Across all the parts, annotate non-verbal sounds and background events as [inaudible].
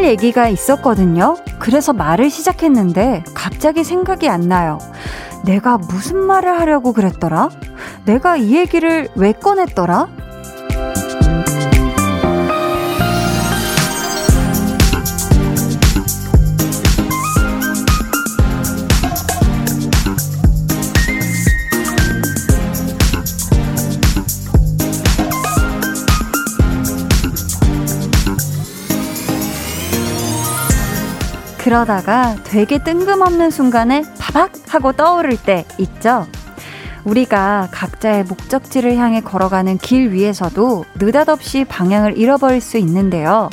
할 얘기가 있었거든요. 그래서 말을 시작했는데 갑자기 생각이 안 나요. 내가 무슨 말을 하려고 그랬더라? 내가 이 얘기를 왜 꺼냈더라? 그러다가 되게 뜬금없는 순간에 바박 하고 떠오를 때 있죠? 우리가 각자의 목적지를 향해 걸어가는 길 위에서도 느닷없이 방향을 잃어버릴 수 있는데요.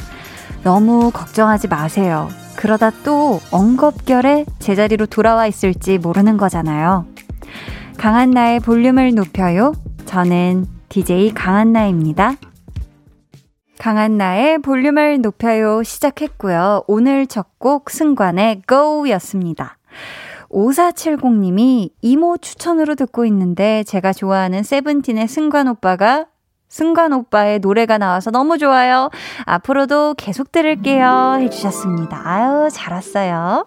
너무 걱정하지 마세요. 그러다 또 엉겁결에 제자리로 돌아와 있을지 모르는 거잖아요. 강한 나의 볼륨을 높여요. 저는 DJ 강한나입니다. 강한 나의 볼륨을 높여요 시작했고요. 오늘 첫 곡 승관의 Go 였습니다. 5470님이 이모 추천으로 듣고 있는데 제가 좋아하는 세븐틴의 승관 오빠가 승관 오빠의 노래가 나와서 너무 좋아요. 앞으로도 계속 들을게요. 해주셨습니다. 아유, 잘 왔어요.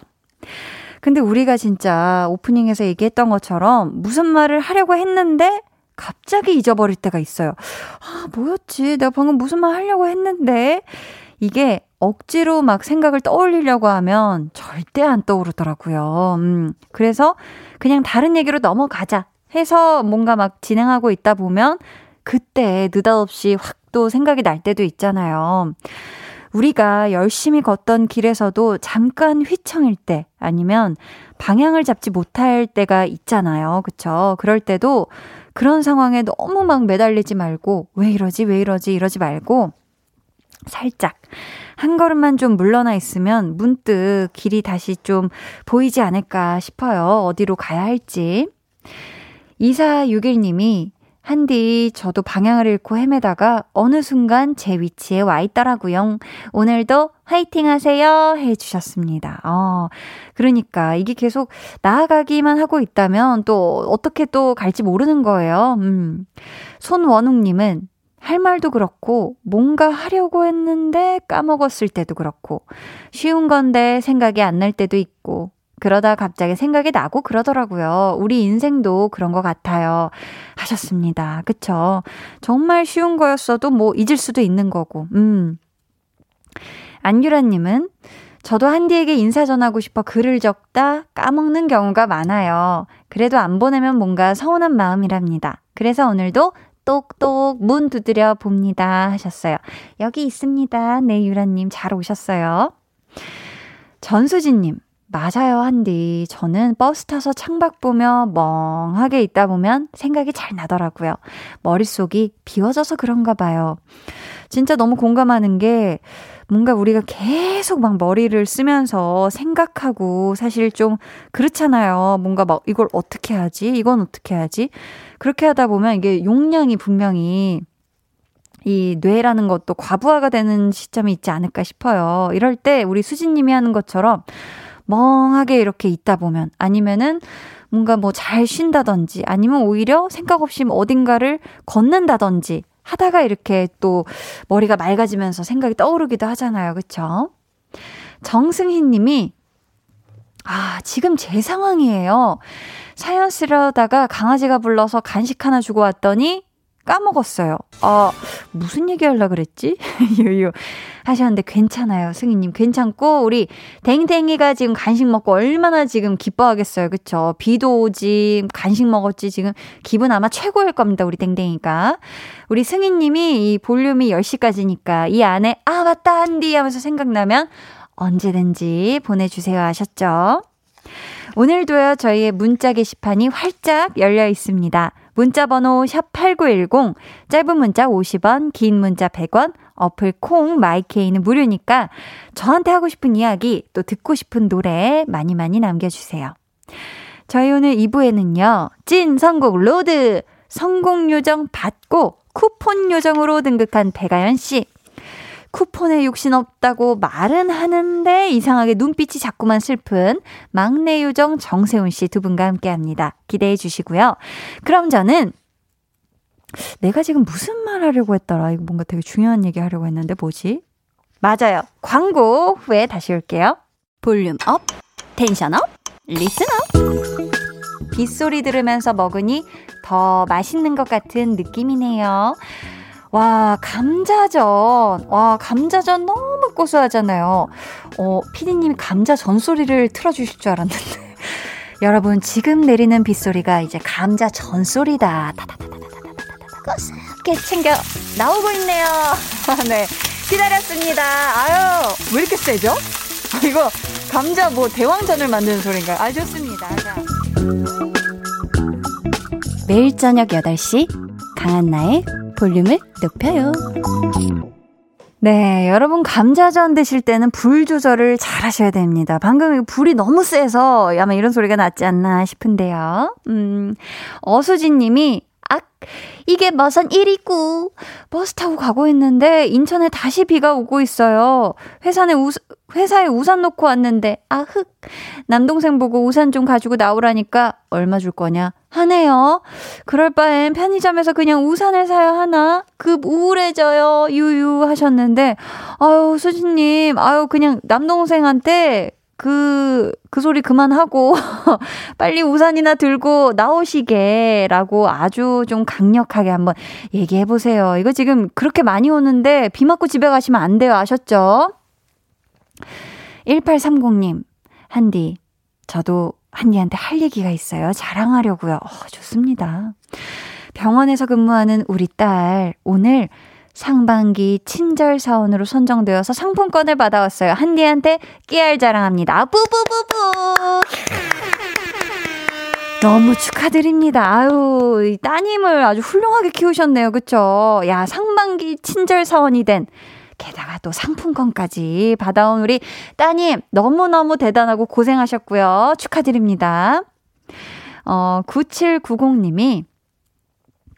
근데 우리가 진짜 오프닝에서 얘기했던 것처럼 무슨 말을 하려고 했는데 갑자기 잊어버릴 때가 있어요. 아, 뭐였지? 내가 방금 무슨 말 하려고 했는데. 이게 억지로 막 생각을 떠올리려고 하면 절대 안 떠오르더라고요. 음, 그래서 그냥 다른 얘기로 넘어가자 해서 뭔가 막 진행하고 있다 보면 그때 느닷없이 확 또 생각이 날 때도 있잖아요. 우리가 열심히 걷던 길에서도 잠깐 휘청일 때 아니면 방향을 잡지 못할 때가 있잖아요. 그쵸? 그럴 때도 그런 상황에 너무 막 매달리지 말고, 왜 이러지, 왜 이러지, 이러지 말고, 살짝, 한 걸음만 좀 물러나 있으면 문득 길이 다시 좀 보이지 않을까 싶어요. 어디로 가야 할지. 2461님이 한디, 저도 방향을 잃고 헤매다가 어느 순간 제 위치에 와 있더라고요. 오늘도 화이팅 하세요. 해주셨습니다. 어, 그러니까 이게 계속 나아가기만 하고 있다면 또 어떻게 또 갈지 모르는 거예요. 음. 손원웅님은 할 말도 그렇고, 뭔가 하려고 했는데 까먹었을 때도 그렇고, 쉬운 건데 생각이 안 날 때도 있고, 그러다 갑자기 생각이 나고 그러더라고요. 우리 인생도 그런 것 같아요. 하셨습니다. 그쵸? 정말 쉬운 거였어도 뭐 잊을 수도 있는 거고, 음. 안유라님은 저도 한디에게 인사 전하고 싶어 글을 적다 까먹는 경우가 많아요. 그래도 안 보내면 뭔가 서운한 마음이랍니다. 그래서 오늘도 똑똑 문 두드려 봅니다. 하셨어요. 여기 있습니다. 네, 유라님 잘 오셨어요. 전수진님, 맞아요, 한디. 저는 버스 타서 창밖 보며 멍하게 있다 보면 생각이 잘 나더라고요. 머릿속이 비워져서 그런가 봐요. 진짜 너무 공감하는 게 뭔가 우리가 계속 막 머리를 쓰면서 생각하고 사실 좀 그렇잖아요. 뭔가 막 이걸 어떻게 하지? 이건 어떻게 하지? 그렇게 하다 보면 이게 용량이 분명히 이 뇌라는 것도 과부하가 되는 시점이 있지 않을까 싶어요. 이럴 때 우리 수진님이 하는 것처럼 멍하게 이렇게 있다 보면 아니면은 뭔가 뭐 잘 쉰다든지 아니면 오히려 생각 없이 어딘가를 걷는다든지 하다가 이렇게 또 머리가 맑아지면서 생각이 떠오르기도 하잖아요. 그쵸? 정승희 님이 아, 지금 제 상황이에요. 사연 쓰려다가 강아지가 불러서 간식 하나 주고 왔더니 까먹었어요. 아, 무슨 얘기 하려 그랬지? [laughs] 유유. 하셨는데 괜찮아요. 승희님 괜찮고, 우리 댕댕이가 지금 간식 먹고 얼마나 지금 기뻐하겠어요. 그쵸? 비도 오지, 간식 먹었지. 지금 기분 아마 최고일 겁니다. 우리 댕댕이가. 우리 승희님이 이 볼륨이 10시까지니까 이 안에, 아, 맞다, 한디 하면서 생각나면 언제든지 보내주세요 하셨죠? 오늘도요, 저희의 문자 게시판이 활짝 열려 있습니다. 문자 번호 샵8910, 짧은 문자 50원, 긴 문자 100원, 어플 콩, 마이케이는 무료니까 저한테 하고 싶은 이야기, 또 듣고 싶은 노래 많이 많이 남겨주세요. 저희 오늘 2부에는요, 찐 선곡 road! 성공 요정 받고 쿠폰 요정으로 등극한 백아연 씨. 쿠폰에 욕심 없다고 말은 하는데 이상하게 눈빛이 자꾸만 슬픈 막내 요정 정세운 씨 두 분과 함께 합니다. 기대해 주시고요. 그럼 저는 내가 지금 무슨 말 하려고 했더라. 이거 뭔가 되게 중요한 얘기 하려고 했는데 뭐지? 맞아요. 광고 후에 다시 올게요. volume up, tension up, listen up. 빗소리 들으면서 먹으니 더 맛있는 것 같은 느낌이네요. 와, 감자전. 와, 감자전 너무 고소하잖아요. 어, 피디님이 감자전 소리를 틀어주실 줄 알았는데. [laughs] 여러분, 지금 내리는 빗소리가 이제 감자전 소리다. 고소하게 챙겨 나오고 있네요. 아, 네. 기다렸습니다. 아유, 왜 이렇게 세죠? 이거 감자 뭐 대왕전을 만드는 소리인가요? 아, 좋습니다. 자. 매일 저녁 8시 강한나의 볼륨을 높여요. 네, 여러분 감자전 드실 때는 불 조절을 잘 하셔야 됩니다. 방금 불이 너무 세서 아마 이런 소리가 났지 않나 싶은데요. 음, 어수진 님이 악, 이게 무슨 일이고. 버스 타고 가고 있는데 인천에 다시 비가 오고 있어요. 회사에 우, 회사에 우산 놓고 왔는데, 아, 흑. 남동생 보고 우산 좀 가지고 나오라니까 얼마 줄 거냐? 하네요. 그럴 바엔 편의점에서 그냥 우산을 사야 하나? 급 우울해져요. 유유 하셨는데, 아유, 수진님, 아유, 그냥 남동생한테 그, 그 소리 그만하고, [laughs] 빨리 우산이나 들고 나오시게, 라고 아주 좀 강력하게 한번 얘기해 보세요. 이거 지금 그렇게 많이 오는데, 비 맞고 집에 가시면 안 돼요. 아셨죠? 1830님, 한디, 저도 한디한테 할 얘기가 있어요. 자랑하려고요. 어, 좋습니다. 병원에서 근무하는 우리 딸, 오늘 상반기 친절 사원으로 선정되어서 상품권을 받아왔어요. 한디한테 깨알 자랑합니다. 뿌뿌뿌뿌! 너무 축하드립니다. 아유, 따님을 아주 훌륭하게 키우셨네요. 그쵸? 야, 상반기 친절 사원이 된 게다가 또 상품권까지 받아온 우리 따님 너무너무 대단하고 고생하셨고요. 축하드립니다. 어, 9790님이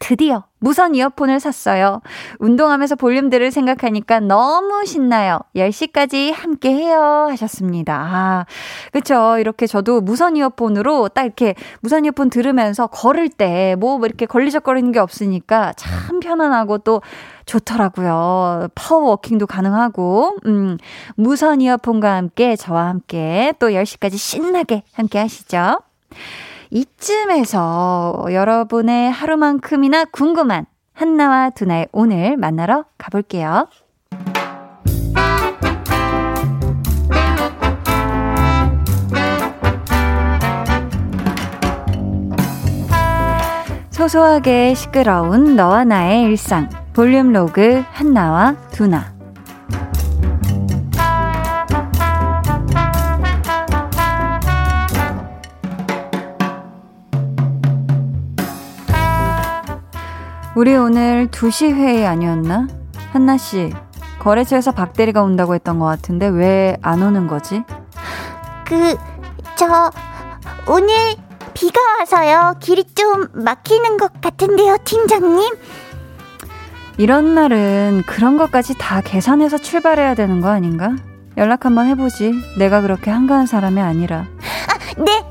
드디어 무선 이어폰을 샀어요. 운동하면서 볼륨 들을 생각하니까 너무 신나요. 10시까지 함께 해요. 하셨습니다. 아, 그쵸. 이렇게 저도 무선 이어폰으로 딱 이렇게 무선 이어폰 들으면서 걸을 때 뭐 이렇게 걸리적거리는 게 없으니까 참 편안하고 또 좋더라고요. 파워워킹도 가능하고, 음, 무선 이어폰과 함께 저와 함께 또 10시까지 신나게 함께 하시죠. 이쯤에서 여러분의 하루만큼이나 궁금한 한나와 두나의 오늘 만나러 가볼게요. 소소하게 시끄러운 너와 나의 일상 볼륨 로그 한나와 두나 우리 오늘 2시 회의 아니었나? 한나씨, 거래처에서 박대리가 온다고 했던 것 같은데 왜 안 오는 거지? 그, 저, 오늘 비가 와서요. 길이 좀 막히는 것 같은데요, 팀장님? 이런 날은 그런 것까지 다 계산해서 출발해야 되는 거 아닌가? 연락 한번 해보지. 내가 그렇게 한가한 사람이 아니라. 아, 네.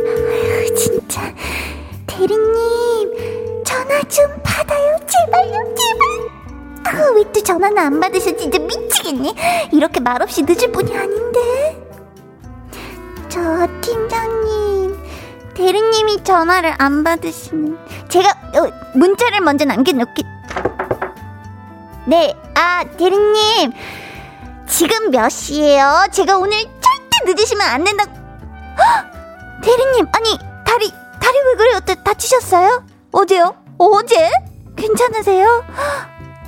아유, 진짜. 대리님, 전화 좀 받아요. 제발요, 제발. 아, 왜또 전화는 안 받으셔? 진짜 미치겠네. 이렇게 말없이 늦을 뿐이 아닌데. 저, 팀장님. 대리님이 전화를 안 받으시는. 제가 어, 문자를 먼저 남겨놓기. 네, 아, 대리님. 지금 몇 시예요? 제가 오늘 절대 늦으시면 안 된다. 헉! 대리님, 아니, 다리, 다리 왜 그래요? 다, 치셨어요 어제요? 어제? 괜찮으세요?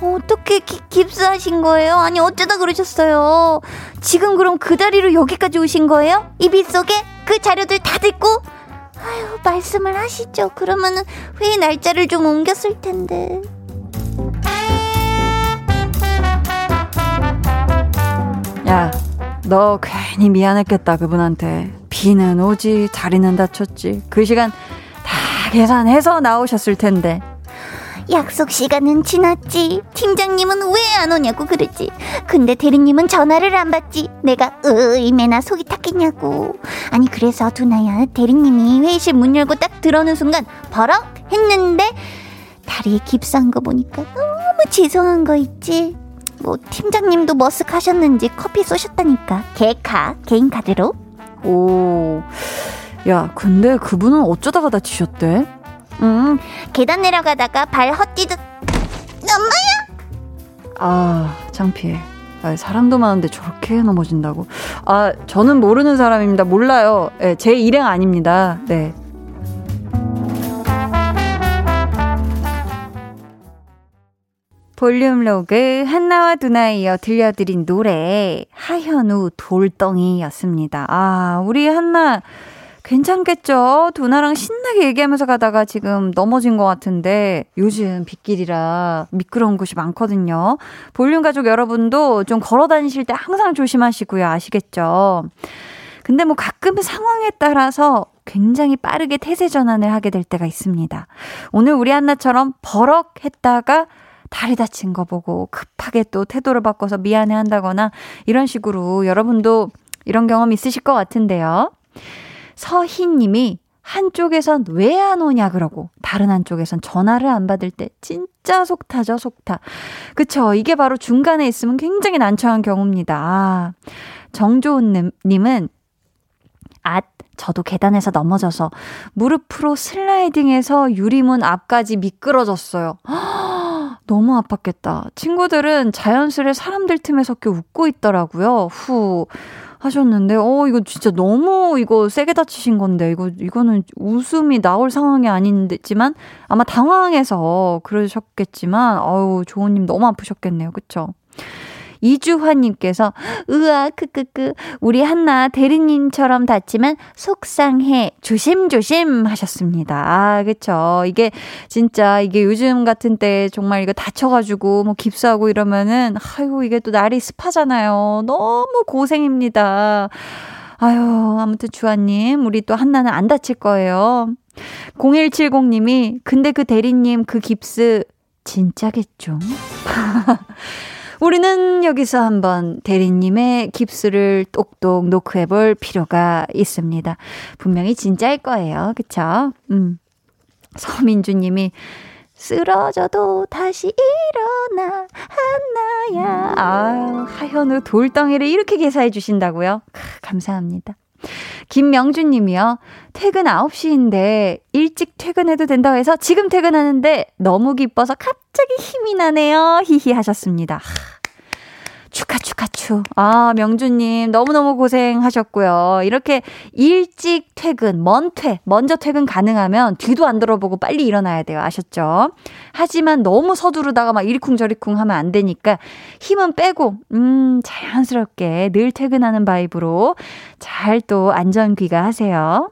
어떻게 깁스하신 거예요? 아니 어쩌다 그러셨어요? 지금 그럼 그 다리로 여기까지 오신 거예요? 이 빗속에 그 자료들 다 듣고? 아유 말씀을 하시죠. 그러면은 회의 날짜를 좀 옮겼을 텐데. 야, 너 괜히 미안했겠다 그분한테. 비는 오지, 다리는 다쳤지. 그 시간 다 계산해서 나오셨을 텐데. 약속 시간은 지났지. 팀장님은 왜 안 오냐고 그러지. 근데 대리님은 전화를 안 받지. 내가 얼마나 속이 탔겠냐고. 아니 그래서 두나야 대리님이 회의실 문 열고 딱 들어오는 순간 버럭 했는데 다리에 깁스한 거 보니까 너무 죄송한 거 있지? 뭐 팀장님도 머쓱 하셨는지 커피 쏘셨다니까. 개카 개인 카드로. 오. 야, 근데 그분은 어쩌다가 다치셨대? 음, 계단 내려가다가 발 헛디듯. 엄마야! 아, 창피해. 아, 사람도 많은데 저렇게 넘어진다고. 아, 저는 모르는 사람입니다. 몰라요. 네, 제 일행 아닙니다. 네. 볼륨 로그 한나와 두나 이어 들려드린 노래 하현우 돌덩이였습니다. 아, 우리 한나 괜찮겠죠? 두나랑 신나게 얘기하면서 가다가 지금 넘어진 것 같은데 요즘 빗길이라 미끄러운 곳이 많거든요. 볼륨 가족 여러분도 좀 걸어 다니실 때 항상 조심하시고요. 아시겠죠? 근데 뭐 가끔 상황에 따라서 굉장히 빠르게 태세 전환을 하게 될 때가 있습니다. 오늘 우리 한나처럼 버럭 했다가 다리 다친 거 보고 급하게 또 태도를 바꿔서 미안해 한다거나 이런 식으로 여러분도 이런 경험 있으실 것 같은데요. 서희 님이 한쪽에선 왜 안 오냐 그러고 다른 한쪽에선 전화를 안 받을 때 진짜 속 타죠 속 타. 그쵸 이게 바로 중간에 있으면 굉장히 난처한 경우입니다. 아, 정조은 님은 앗 저도 계단에서 넘어져서 무릎으로 슬라이딩해서 유리문 앞까지 미끄러졌어요. 너무 아팠겠다. 친구들은 자연스레 사람들 틈에 섞여 웃고 있더라고요. 후. 하셨는데, 어, 이거 진짜 너무 이거 세게 다치신 건데, 이거, 이거는 웃음이 나올 상황이 아닌지만, 아마 당황해서 그러셨겠지만, 어우, 조은님 너무 아프셨겠네요. 그쵸? 이주환님께서, 으아, 크크크, 우리 한나 대리님처럼 다치면 속상해. 조심조심 하셨습니다. 아, 그쵸. 이게 진짜, 이게 요즘 같은 때 정말 이거 다쳐가지고 뭐 깁스하고 이러면은, 아유, 이게 또 날이 습하잖아요. 너무 고생입니다. 아유, 아무튼 주아님, 우리 또 한나는 안 다칠 거예요. 0170님이, 근데 그 대리님 그 깁스 진짜겠죠? [laughs] 우리는 여기서 한번 대리님의 깁스를 똑똑 노크해 볼 필요가 있습니다. 분명히 진짜일 거예요. 그쵸? 음. 서민주 님이 쓰러져도 다시 일어나 한나야. 아, 하현우 돌덩이를 이렇게 개사해 주신다고요? 감사합니다. 김명준 님이요. 퇴근 9시인데 일찍 퇴근해도 된다고 해서 지금 퇴근하는데 너무 기뻐서 갑자기 힘이 나네요. 히히 하셨습니다. 축하, 축하, 축. 아, 명주님, 너무너무 고생하셨고요. 이렇게 일찍 퇴근, 먼 퇴, 먼저 퇴근 가능하면 뒤도 안 들어보고 빨리 일어나야 돼요. 아셨죠? 하지만 너무 서두르다가 막 이리쿵저리쿵 하면 안 되니까 힘은 빼고, 음, 자연스럽게 늘 퇴근하는 바이브로 잘 또 안전 귀가 하세요.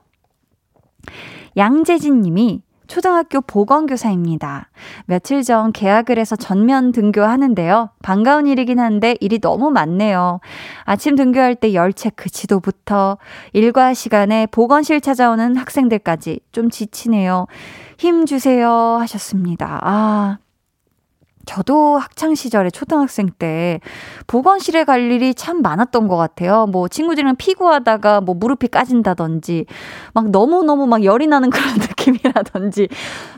양재진 님이 초등학교 보건교사입니다. 며칠 전 계약을 해서 전면 등교하는데요. 반가운 일이긴 한데 일이 너무 많네요. 아침 등교할 때열 체크 지도부터 일과 시간에 보건실 찾아오는 학생들까지 좀 지치네요. 힘 주세요 하셨습니다. 아, 저도 학창 시절에 초등학생 때 보건실에 갈 일이 참 많았던 것 같아요. 뭐 친구들이랑 피구하다가 뭐 무릎이 까진다든지 막 너무너무 막 열이 나는 그런 [laughs] 느낌이라든지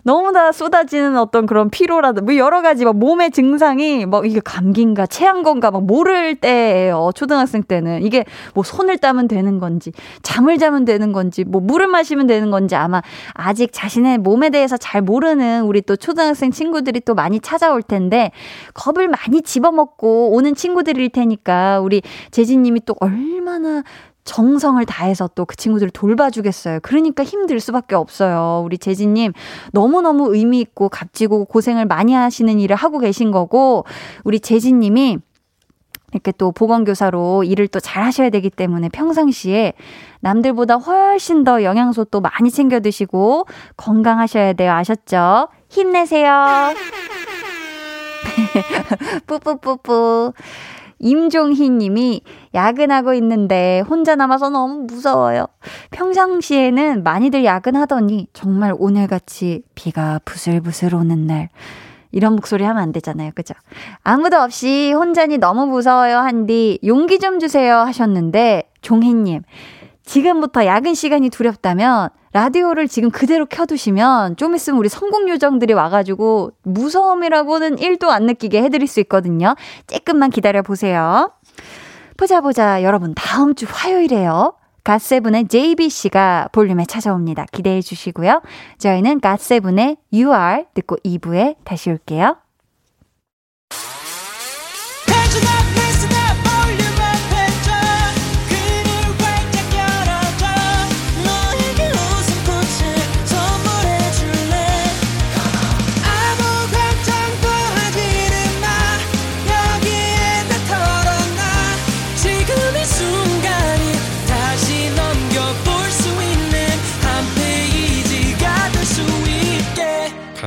너무나 쏟아지는 어떤 그런 피로라든지 뭐 여러 가지 막 몸의 증상이 뭐 이게 감기인가 체한 건가 막 모를 때예요. 초등학생 때는 이게 뭐 손을 따면 되는 건지 잠을 자면 되는 건지 뭐 물을 마시면 되는 건지 아마 아직 자신의 몸에 대해서 잘 모르는 우리 또 초등학생 친구들이 또 많이 찾아올 때 텐데 겁을 많이 집어먹고 오는 친구들일 테니까 우리 재진님이 또 얼마나 정성을 다해서 또 그 친구들을 돌봐주겠어요. 그러니까 힘들 수밖에 없어요. 우리 재진님 너무너무 의미있고 값지고 고생을 많이 하시는 일을 하고 계신 거고, 우리 재진님이 이렇게 또 보건교사로 일을 또 잘 하셔야 되기 때문에 평상시에 남들보다 훨씬 더 영양소 또 많이 챙겨 드시고 건강하셔야 돼요. 아셨죠? 힘내세요. [laughs] 뿌뿌뿌뿌. 임종희 님이 야근하고 있는데 혼자 남아서 너무 무서워요. 평상시에는 많이들 야근하더니 정말 오늘같이 비가 부슬부슬 오는 날. 이런 목소리 하면 안 되잖아요. 그죠? 아무도 없이 혼자니 너무 무서워요. 한디 용기 좀 주세요 하셨는데 종희님 지금부터 야근 시간이 두렵다면 라디오를 지금 그대로 켜두시면 좀 있으면 우리 성공 요정들이 와가지고 무서움이라고는 1도 안 느끼게 해드릴 수 있거든요. 조금만 기다려 보세요. 보자 보자 여러분 다음 주 화요일에요. 갓세븐의 JBC가 볼륨에 찾아옵니다. 기대해 주시고요. 저희는 갓세븐의 UR 듣고 2부에 다시 올게요.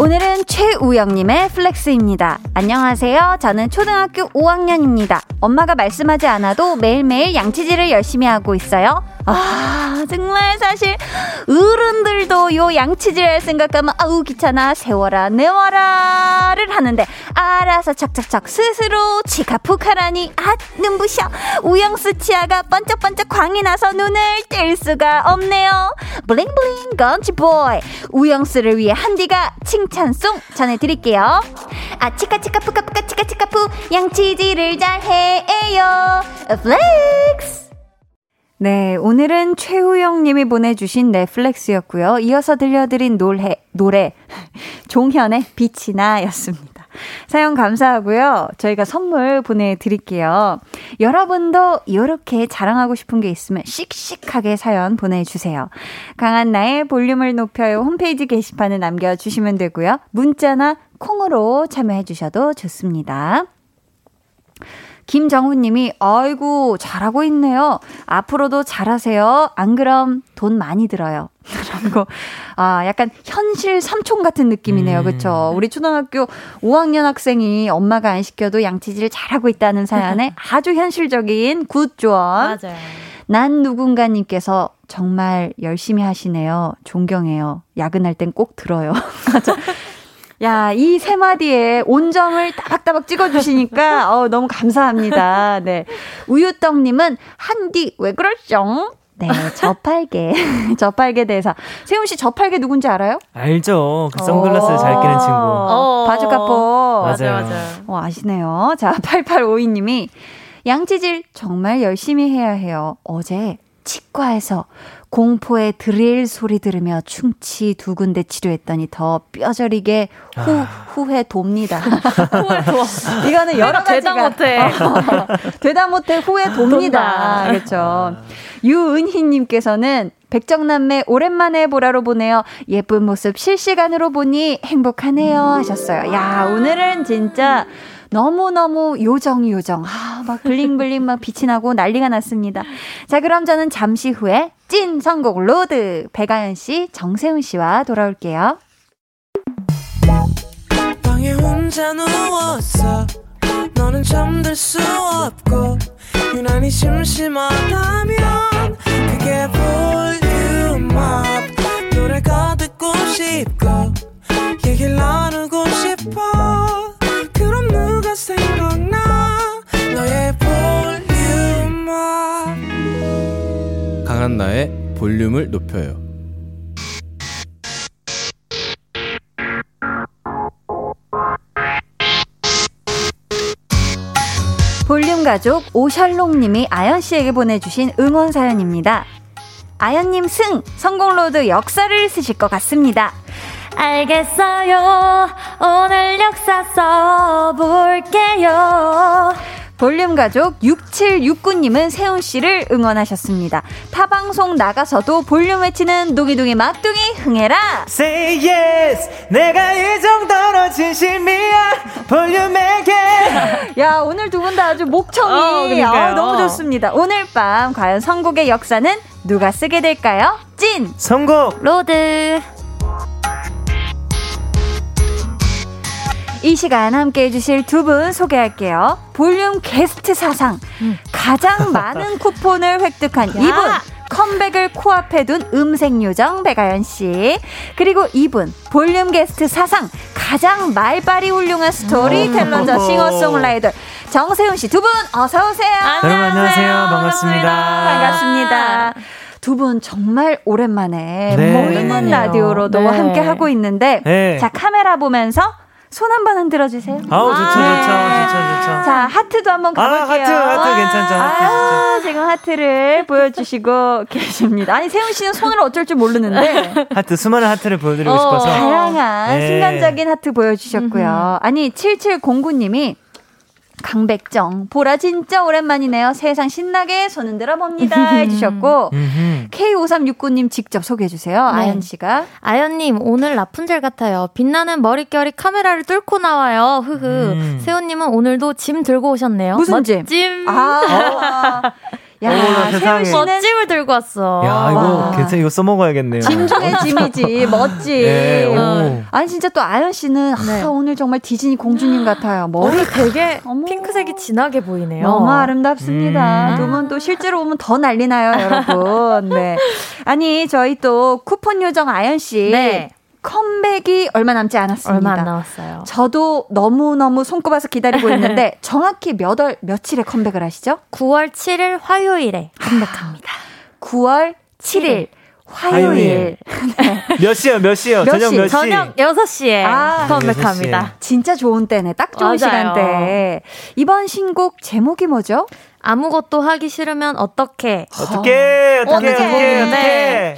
오늘은 최우영님의 flex입니다. 안녕하세요. 저는 초등학교 5학년입니다. 엄마가 말씀하지 않아도 매일매일 양치질을 열심히 하고 있어요. 아, 정말 사실 어른들도 요 양치질 생각하면 아우 귀찮아 세워라 내워라를 하는데 알아서 착착착 스스로 치가 푹하라니 아 눈부셔. 우영수 치아가 번쩍번쩍 광이 나서 눈을 뗄 수가 없네요. 블링블링 건치보이. 우영수를 위해 한디가 칭찬송 전해드릴게요. 아 치카 치카 푸카 푸카 치카 치카 푸. 양치질을 잘해요. Flex 네, 오늘은 최우영 님이 보내주신 flex였고요. 이어서 들려드린 노래, 노래 [laughs] 종현의 빛이 나 였습니다. 사연 감사하고요. 저희가 선물 보내드릴게요. 여러분도 이렇게 자랑하고 싶은 게 있으면 씩씩하게 사연 보내주세요. 강한나의 볼륨을 높여요 홈페이지 게시판에 남겨주시면 되고요. 문자나 콩으로 참여해주셔도 좋습니다. 김정훈 님이, 아이고, 잘하고 있네요. 앞으로도 잘하세요. 안 그럼 돈 많이 들어요. [laughs] 라고, 아, 약간 현실 삼촌 같은 느낌이네요. 음. 그쵸? 우리 초등학교 5학년 학생이 엄마가 안 시켜도 양치질 잘하고 있다는 사연에 [laughs] 아주 현실적인 good 조언. 맞아요. 난 누군가님께서 정말 열심히 하시네요. 존경해요. 야근할 땐 꼭 들어요. [laughs] 맞아. 야, 이 세 마디에 온점을 따박따박 찍어주시니까, 어, 너무 감사합니다. 네. 우유떡님은, 한디, 왜 그러죠? 네, 저팔계. [laughs] 저팔계 대사. 세훈 씨 저팔계 누군지 알아요? 알죠. 그 선글라스 잘 끼는 친구. 어, 바주카포. 맞아요, 맞아요. 어, 아시네요. 자, [laughs] 8852님이 양치질 정말 열심히 해야 해요. 어제 치과에서 공포의 드릴 소리 들으며 충치 두 군데 치료했더니 더 뼈저리게 후, 아. 후회 돕니다. [laughs] 후회 도. 이거는 여러 가지가. 되다 못해. [laughs] 어, 되다 못해 후회 돕니다. 그렇죠. 유은희님께서는 백정남매 오랜만에 보라로 보내요. 예쁜 모습 실시간으로 보니 행복하네요. 하셨어요. 야, 오늘은 진짜 너무너무 요정, 요정. 아, 막 블링블링 막 빛이 나고 난리가 났습니다. 자, 그럼 저는 잠시 후에 찐 선곡 로드 배가연 씨, 정세훈 씨와 돌아올게요. 얘기를 나누고 싶어 생각나 너의 볼륨 강한 나의 볼륨을 높여요 볼륨 가족 오셜롱님이 아연 씨에게 보내주신 응원 사연입니다. 아연님 승 성공로드 역사를 쓰실 것 같습니다. 알겠어요. 오늘 역사 써볼게요. 볼륨 가족 6769님은 세훈 씨를 응원하셨습니다. 타방송 나가서도 볼륨 외치는 동이동이 막둥이 흥해라. Say yes, 내가 이 정도로 진심이야. 볼륨에게. 야 오늘 두 분 다 아주 목청이 어, 아, 너무 좋습니다. 오늘 밤 과연 선곡의 역사는 누가 쓰게 될까요? 찐 선곡 road. 이 시간 함께 해주실 두 분 소개할게요. 볼륨 게스트 사상. 가장 많은 [laughs] 쿠폰을 획득한 이분. 컴백을 코앞에 둔 음색요정 백아연 씨. 그리고 이분 볼륨 게스트 사상 가장 말빨이 훌륭한 storyteller자 싱어송라이터 정세운 씨 두 분 어서 오세요. 여러분 안녕하세요. 반갑습니다. 반갑습니다. 두분 정말 오랜만에 네. 보이는 오랜만이에요. 라디오로도 네. 함께 하고 있는데 네. 자 카메라 보면서 손 한 번 흔들어 주세요. 아우 좋죠, 좋죠, 네. 좋죠, 좋죠. 자 하트도 한번 아, 가볼게요. 하트, 하트 괜찮죠, 하트 아, 지금 하트를 보여주시고 [laughs] 계십니다. 아니 세운 씨는 손을 어쩔 줄 모르는데 [laughs] 하트 수많은 하트를 보여드리고 어. 싶어서. 다양한 네. 순간적인 하트 보여주셨고요. 아니 7709님이 강백정 보라 진짜 오랜만이네요. 세상 신나게 손 흔들어 봅니다 해주셨고 음흠. K5369님 직접 소개해 주세요. 네. 아연 씨가 아연님 오늘 라푼젤 같아요. 빛나는 머릿결이 카메라를 뚫고 나와요. 흐흐. 음. 세운님은 오늘도 짐 들고 오셨네요. 무슨 짐? 멋짐. 아, [laughs] 야 세운 씨는 멋짐을 들고 왔어. 야 이거 괜찮 이거 써먹어야겠네요. 짐 중에 짐이지 멋짐. 네, 오. 아니 진짜 또 아연 씨는 네. 아, 오늘 정말 디즈니 공주님 같아요. 머리 머리 되게 어머. 핑크색이 진하게 보이네요. 너무 아름답습니다. 음. 두분 또 실제로 보면 더 난리 나요, 여러분. 네. 아니, 저희 또 쿠폰 요정 아연 씨. 네. 컴백이 얼마 남지 않았습니다. 얼마 안 남았어요. 저도 너무너무 손꼽아서 기다리고 [laughs] 있는데 정확히 몇 월, 며칠에 컴백을 하시죠? 9월 7일 화요일에 컴백합니다. 9월 7일 화요일. 화요일. 몇 시요? 몇 시요? 몇 저녁 시? 몇 시? 저녁 6시에 아, 컴백합니다. 진짜 좋은 때네. 딱 좋은 맞아요. 시간대. 이번 신곡 제목이 뭐죠? 아무것도 하기 싫으면 어떻게? 어떻게 어떻게. 어떻게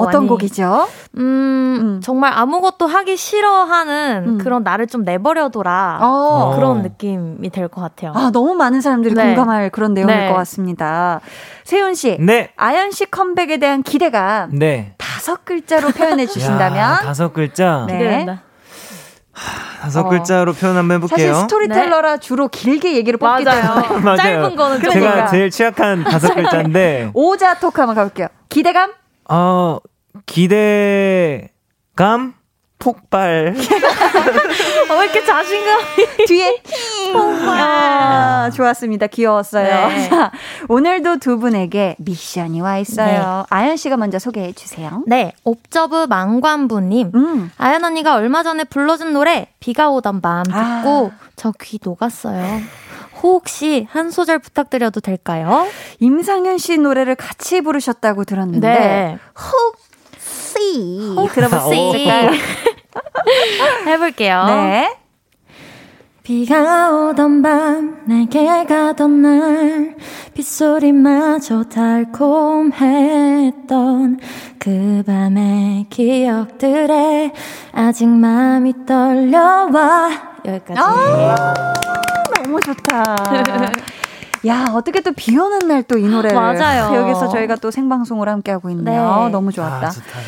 어떤 곡이죠? 음, 음. 정말 아무것도 하기 싫어하는 음. 그런 나를 좀 내버려둬라. 어. 그런 느낌이 될 것 같아요. 아, 너무 많은 사람들이 네. 공감할 그런 내용일 네. 것 같습니다. 세훈 씨, 네. 아연 씨 컴백에 대한 기대감 네. 다섯 글자로 표현해 [laughs] 야, 주신다면 다섯 글자. 네. 기대된다. 다섯 어. 글자로 표현 한번 사실 해볼게요. storyteller라 주로 길게 얘기를 뽑기 때문에 맞아요. [laughs] 맞아요. 짧은 거는 좀 그러니까. 제가 제일 취약한 [laughs] 다섯 글자인데, 오자 talk 한번 가볼게요. 기대감? 어, 기대감? 폭발. [laughs] 어, 왜 이렇게 자신감? 뒤에 [laughs] 힘. 아, 좋았습니다. 귀여웠어요. 네. [laughs] 자, 오늘도 두 분에게 미션이 와 있어요. 아연 씨가 먼저 소개해 주세요. 네, 옵저브 망관부님. 음. 아연 언니가 얼마 전에 불러준 노래 비가 오던 밤 듣고 아. 저귀 녹았어요. 혹시 한 소절 부탁드려도 될까요? 임상현 씨 노래를 같이 부르셨다고 들었는데 네. 오. 들어보실까요? [laughs] 해볼게요. 네. 비가 오던 밤 내게 가던 날 빗소리마저 달콤했던 그 밤의 기억들에 아직 마음이 떨려와 여기까지 너무 좋다. [laughs] 야, 어떻게 또 비 오는 날 또 이 노래를 맞아요. 여기서 저희가 또 생방송을 함께 하고 있네요. 네. 너무 좋았다. 아, 좋다, 좋다.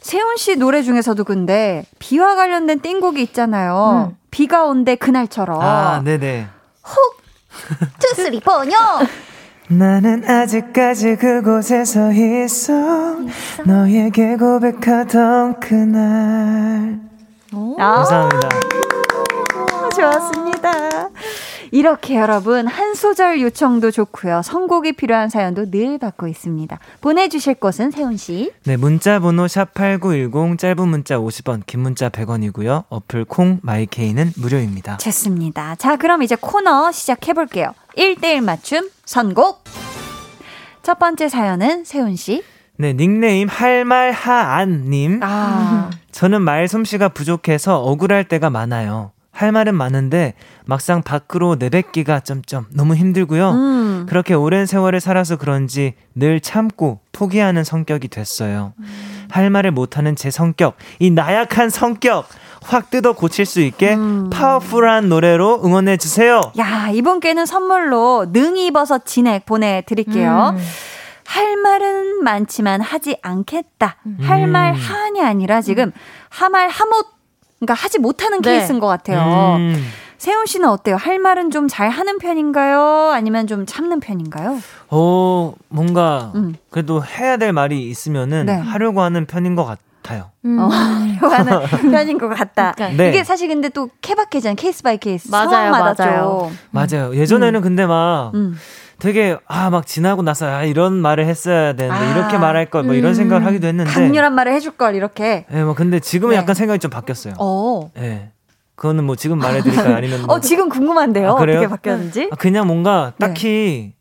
세훈 씨 노래 중에서도 근데 비와 관련된 띵곡이 있잖아요. 음. 비가 온대 그날처럼. 아, 네네. 투쓰리 포뇨 [laughs] 나는 아직까지 그곳에서 있어. 너에게 고백하던 그날. 아, 감사합니다. 이렇게 여러분 한 소절 요청도 좋고요. 선곡이 필요한 사연도 늘 받고 있습니다. 보내주실 곳은 세훈 씨. 네, 문자 번호 샵8910 짧은 문자 50원, 긴 문자 100원이고요. 어플 콩 마이케이는 무료입니다. 좋습니다. 자, 그럼 이제 코너 시작해 볼게요. 1대1 맞춤 선곡. 첫 번째 사연은 세훈 씨. 네, 닉네임 할말하안 님. 아, 저는 말솜씨가 부족해서 억울할 때가 많아요. 할 말은 많은데 막상 밖으로 내뱉기가 점점 너무 힘들고요. 음. 그렇게 오랜 세월을 살아서 그런지 늘 참고 포기하는 성격이 됐어요. 할 말을 못하는 제 성격, 이 나약한 성격 확 뜯어 고칠 수 있게 음. 파워풀한 노래로 응원해 주세요. 야, 이분께는 선물로 능이버섯 진액 보내드릴게요. 음. 할 말은 많지만 하지 않겠다. 할 음. 말 하안이 아니라 지금 하말 하못, 그러니까 하지 못하는 네. 케이스인 것 같아요. 음. 세훈 씨는 어때요? 할 말은 좀 잘 하는 편인가요? 아니면 좀 참는 편인가요? 어, 뭔가 음. 그래도 해야 될 말이 있으면은 네. 하려고 하는 편인 것 같아요. 음. 어, 하는 [laughs] 편인 것 같다. 그러니까. 네. 이게 사실 근데 또 케바케잖아요. case by case. 맞아요, 상황마다 맞아요. 좀. 맞아요. 예전에는 근데 막 음. 되게 아 막 지나고 나서 아 이런 말을 했어야 되는데 아. 이렇게 말할 걸 뭐 이런 음. 생각을 하기도 했는데 강렬한 말을 해줄 걸 이렇게. 예, 뭐 근데 지금은 네. 약간 생각이 좀 바뀌었어요. 어. 예. 그거는 뭐 지금 말해드릴까요? [laughs] 아니면 뭐 어 지금 궁금한데요. 아, 그래요? 어떻게 바뀌었는지. 아, 그냥 뭔가 네. 딱히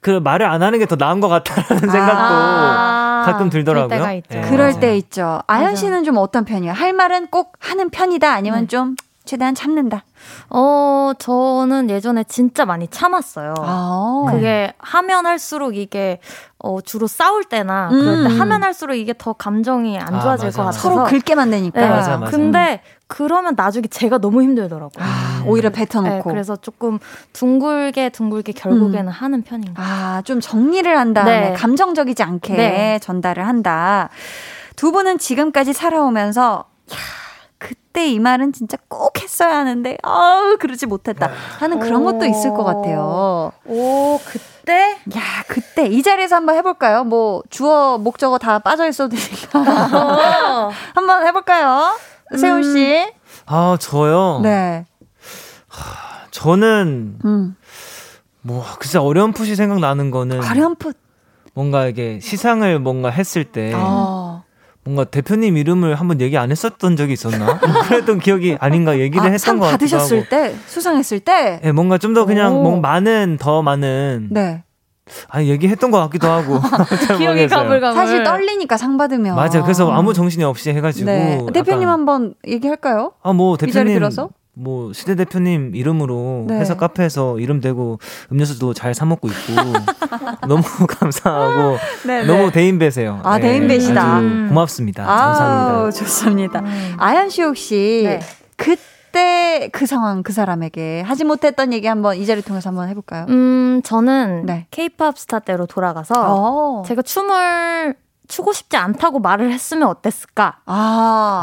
그 말을 안 하는 게 더 나은 것 같다는 생각도 아, 가끔 들더라고요. 그럴 때가 있죠. 예, 그럴. 때 있죠. 아연 맞아. 씨는 좀 어떤 편이에요? 할 말은 꼭 하는 편이다. 아니면 네. 좀 최대한 참는다. 어, 저는 예전에 진짜 많이 참았어요. 아. 그게 하면 할수록 이게 어, 주로 싸울 때나 음. 그럴 때 하면 할수록 이게 더 감정이 안 아, 좋아질 맞아, 것. 같아서 서로 긁게만 되니까. 네. 맞아, 맞아. 근데 그러면 나중에 제가 너무 힘들더라고요. 아, 오히려 네, 뱉어놓고. 그래서 조금 둥글게 둥글게 결국에는 하는 편인 것 같아요. 아, 좀 정리를 한 다음에 네. 감정적이지 않게 네. 전달을 한다. 두 분은 지금까지 살아오면서 야, 그 때 이 말은 진짜 꼭 했어야 하는데 아우 그러지 못했다 하는 그런 것도 있을 것 같아요. 오, 그때? 야, 그때 이 자리에서 한번 해볼까요? 뭐 주어 목적어 다 빠져 있어도 되니까 어. [laughs] 한번 해볼까요? 세훈 씨. 아 저요. 네. 저는 음. 뭐 글쎄 어렴풋이 생각나는 거는 어렴풋. 뭔가 이게 시상을 뭔가 했을 때 어. 뭔가 대표님 이름을 한번 얘기 안 했었던 적이 있었나? [laughs] 그랬던 기억이 아닌가 얘기를 아, 했던 상것 같기도 받으셨을 하고. 때 수상했을 때. 예, 뭔가 좀 더 그냥 오. 뭔가 많은 더 많은 네. 아 얘기했던 것 같기도 하고 [laughs] 잘 기억이. 가물가물. 사실 떨리니까 상 받으면. 맞아요. 그래서 아무 정신이 없이 해가지고 네. 대표님 한번 얘기할까요? 아뭐 이 자리 대표님 빌어서? 뭐 시대 대표님 이름으로 네. 회사 카페에서 이름 대고 음료수도 잘 사 먹고 있고 [laughs] 너무 감사하고 네, 너무 대인배세요. 아, 대인배시다. 아주 음. 고맙습니다. 아, 감사합니다. 좋습니다. 음. 아연 씨 혹시 네. 그때 그 상황 그 사람에게 하지 못했던 얘기 한번 이 자리 통해서 한번 해볼까요? 음, 저는 네. 케이팝 스타 때로 돌아가서 어. 제가 춤을 추고 싶지 않다고 말을 했으면 어땠을까? 아.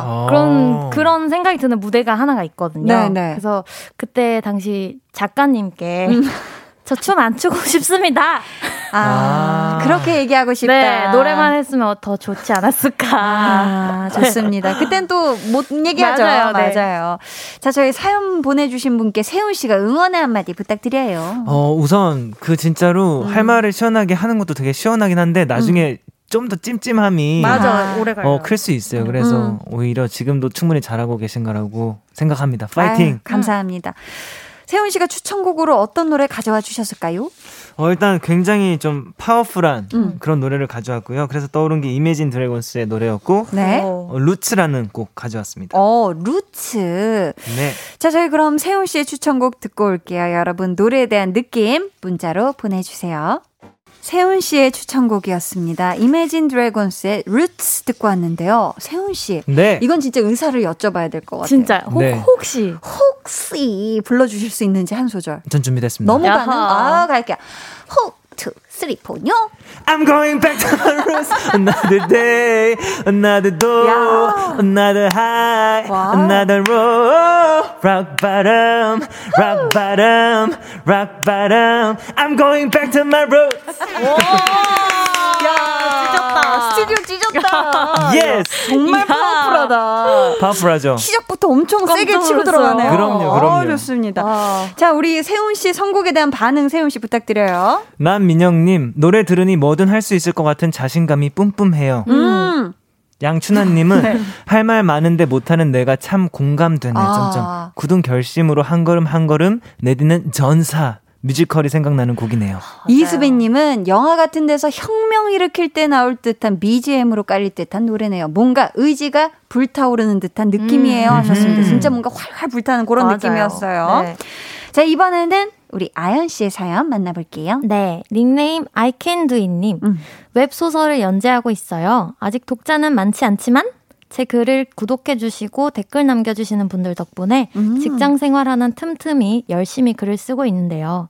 아. 그런 그런 생각이 드는 무대가 하나가 있거든요. 네, 네. 그래서 그때 당시 작가님께 음. 저춤 안 추고 [laughs] 싶습니다. 아, 아. 그렇게 얘기하고 싶다. 네, 노래만 했으면 더 좋지 않았을까. 아, 좋습니다. 그땐 또 못 얘기하죠. 맞아요, 맞아요, 네. 자, 저희 사연 보내주신 분께 세훈 씨가 응원의 한마디 부탁드려요. 어, 우선 그 진짜로 음. 할 말을 시원하게 하는 것도 되게 시원하긴 한데 나중에 좀 더 찜찜함이 맞아. 오래 가요. 어, 클 수 있어요. 그래서 음. 오히려 지금도 충분히 잘하고 계신 거라고 생각합니다. 파이팅! 아유, 감사합니다. 세운 씨가 추천곡으로 어떤 노래 가져와 주셨을까요? 어, 일단 굉장히 좀 powerful한 음. 그런 노래를 가져왔고요. 그래서 떠오른 게 Imagine Dragons의 노래였고, 네. 어, Roots라는 곡 가져왔습니다. 어, Roots. 네. 자, 저희 그럼 세운 씨의 추천곡 듣고 올게요. 여러분, 노래에 대한 느낌 문자로 보내주세요. 세운 씨의 추천곡이었습니다. Imagine Dragons의 Roots 듣고 왔는데요. 세운 씨. 네. 이건 진짜 의사를 여쭤봐야 될 것 같아요. 진짜 혹, 네. 혹시 혹시 불러주실 수 있는지 한 소절. 전 준비됐습니다. 너무. 가능? 아, 갈게요. 호, 투, 쓰리, 포뇨. I'm going back to my roots. Another day, another door, 야. another high, 와. another roll. Rock bottom, rock bottom, rock bottom. I'm going back to my roots. 야, 찢었다. 스튜디오 찢었다. Yes. 정말 야. 파워풀하다. 파워풀하죠. 시작부터 엄청 세게 치고. 들어가네요. 그럼요, 그럼요. 어, 좋습니다. 와. 자, 우리 세훈 씨 선곡에 대한 반응 세훈 씨 부탁드려요. 남민영 님, 노래 들으니 뭐든 할 수 있을 것 같은 자신감이 뿜뿜해요. 음. 양춘하님은 [laughs] 할말 많은데 못하는 내가 참 공감되네. 아. 점점 굳은 결심으로 한 걸음 한 걸음 내디는 전사 뮤지컬이 생각나는 곡이네요. [gasps] 이수빈님은 영화 같은 데서 혁명 일으킬 때 나올 듯한 BGM으로 깔릴 듯한 노래네요. 뭔가 의지가 불타오르는 듯한 느낌이에요. 음. 하셨습니다. 음. 진짜 뭔가 활활 불타는 그런 맞아요. 느낌이었어요. 네. 자, 이번에는 우리 아연 씨의 사연 만나볼게요. 네, 닉네임 I can do it님. 음. 웹소설을 연재하고 있어요. 아직 독자는 많지 않지만 제 글을 구독해주시고 댓글 남겨주시는 분들 덕분에 음. 직장 생활하는 틈틈이 열심히 글을 쓰고 있는데요.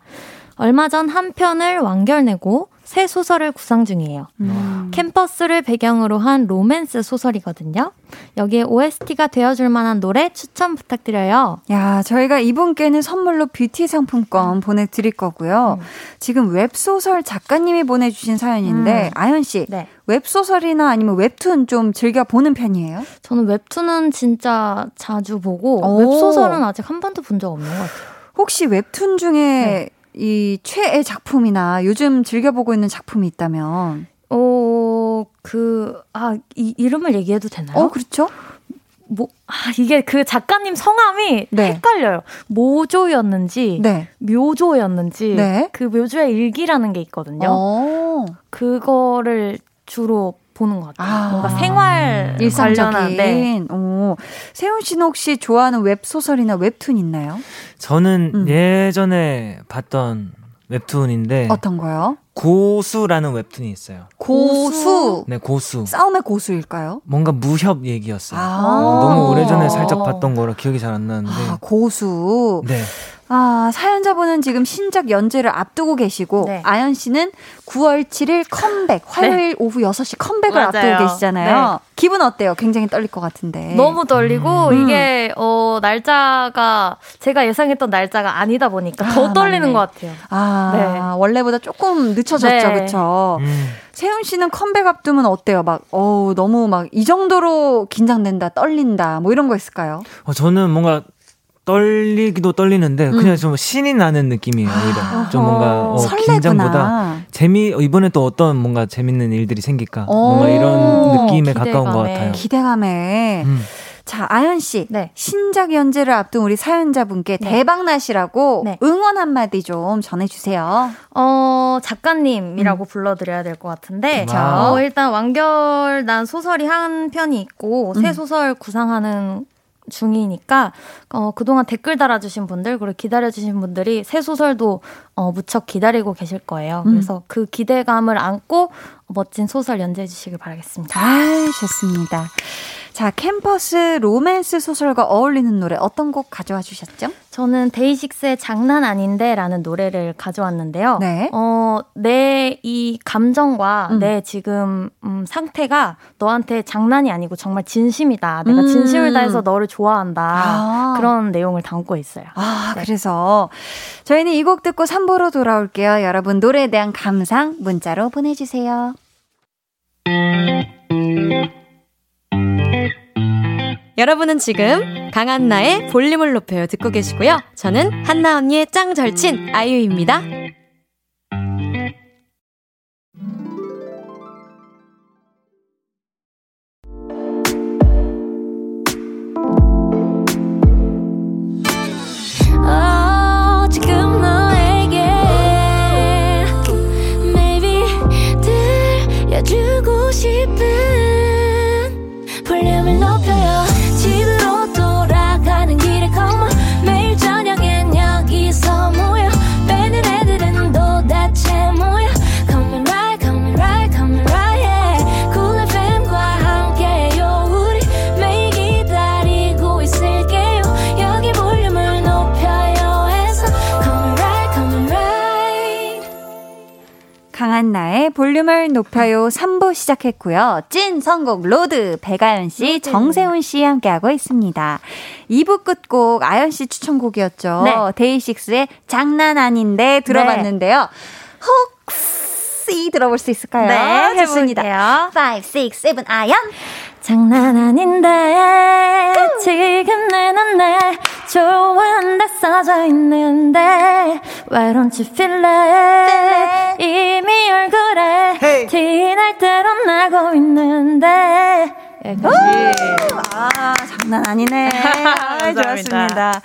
얼마 전 한 편을 완결내고 새 소설을 구상 중이에요. 음. 캠퍼스를 배경으로 한 로맨스 소설이거든요. 여기에 OST가 되어줄 만한 노래 추천 부탁드려요. 야, 저희가 이분께는 선물로 뷰티 상품권 보내드릴 거고요. 음. 지금 웹소설 작가님이 보내주신 사연인데, 음. 아연씨, 네. 웹소설이나 아니면 웹툰 좀 즐겨 보는 편이에요? 저는 웹툰은 진짜 자주 보고, 오. 웹소설은 아직 한 번도 본 적 없는 것 같아요. 혹시 웹툰 중에 네. 이 최애 작품이나 요즘 즐겨보고 있는 작품이 있다면? 어, 그, 아, 이, 이름을 얘기해도 되나요? 어, 그렇죠. 뭐, 아, 이게 그 작가님 성함이 네. 헷갈려요. 모조였는지, 네. 묘조였는지, 네. 그 묘조의 일기라는 게 있거든요. 오. 어. 그거를 주로 보는 것 같아요. 아, 뭔가 생활 일상적인. 네. 오. 세운 씨는 혹시 좋아하는 웹 소설이나 웹툰 있나요? 저는 음. 예전에 봤던 웹툰인데 어떤 거요? 고수라는 웹툰이 있어요. 고수? 네, 고수. 싸움의 고수일까요? 뭔가 무협 얘기였어요. 아~ 너무 오래전에 살짝 봤던 거라 기억이 잘 안 나는데. 아, 고수. 네. 아, 사연자분은 지금 신작 연재를 앞두고 계시고, 네. 아연 씨는 9월 7일 컴백, 화요일 네. 오후 6시 컴백을 맞아요. 앞두고 계시잖아요. 네. 기분 어때요? 굉장히 떨릴 것 같은데. 너무 떨리고, 음. 이게, 어, 날짜가, 제가 예상했던 날짜가 아니다 보니까 더 아, 떨리는 맞네. 것 같아요. 아, 네. 원래보다 조금 늦춰졌죠, 네. 그쵸? 음. 세훈 씨는 컴백 앞두면 어때요? 막, 어 너무 막, 이 정도로 긴장된다, 떨린다, 뭐 이런 거 있을까요? 어, 저는 뭔가 떨리기도 떨리는데 음. 그냥 좀 신이 나는 느낌이에요. 오히려 아, 좀 뭔가 어, 긴장보다 재미 이번에 또 어떤 뭔가 재밌는 일들이 생길까 뭔가 이런 느낌에 기대감에. 가까운 것 같아요. 기대감에. 음. 자, 아연 씨. 네. 신작 연재를 앞둔 우리 사연자분께 네. 대박 나시라고 네. 응원 한마디 좀 전해주세요. 어, 작가님이라고 음. 불러드려야 될 것 같은데, 어, 일단 완결난 소설이 한 편이 있고, 새 음. 소설 구상하는 중이니까 어, 그동안 댓글 달아주신 분들 그리고 기다려주신 분들이 새 소설도 어, 무척 기다리고 계실 거예요. 음. 그래서 그 기대감을 안고 멋진 소설 연재해 주시길 바라겠습니다. 아, 좋습니다. 자, 캠퍼스 로맨스 소설과 어울리는 노래 어떤 곡 가져와 주셨죠? 저는 데이식스의 장난 아닌데라는 노래를 가져왔는데요. 네. 어, 내 이 감정과 음. 내 지금 음, 상태가 너한테 장난이 아니고 정말 진심이다. 내가 음. 진심을 다해서 너를 좋아한다. 아. 그런 내용을 담고 있어요. 아, 네. 그래서 저희는 이 곡 듣고 3부로 돌아올게요. 여러분 노래에 대한 감상 문자로 보내 주세요. 여러분은 지금 강한나의 볼륨을 높여요 듣고 계시고요. 저는 한나 언니의 짱 절친 아이유입니다. 강한나의 볼륨을 높여요 3부 시작했고요. 찐 선곡 로드 백아연 씨, 정세운 씨 함께하고 있습니다. 2부 끝곡 아연 씨 추천곡이었죠. 네. 데이식스의 장난 아닌데 들어봤는데요. 네. 혹시 들어볼 수 있을까요? 네, 해봅니다. 5, 6, 7, 아연. 장난 아닌데 지금 네 눈엔 날 좋아한다 써져 있는데 Why don't you feel it? 이미 얼굴에 hey. 티날 대로 나고 있는데. 아 장난 아니네. [laughs] 아, 좋았습니다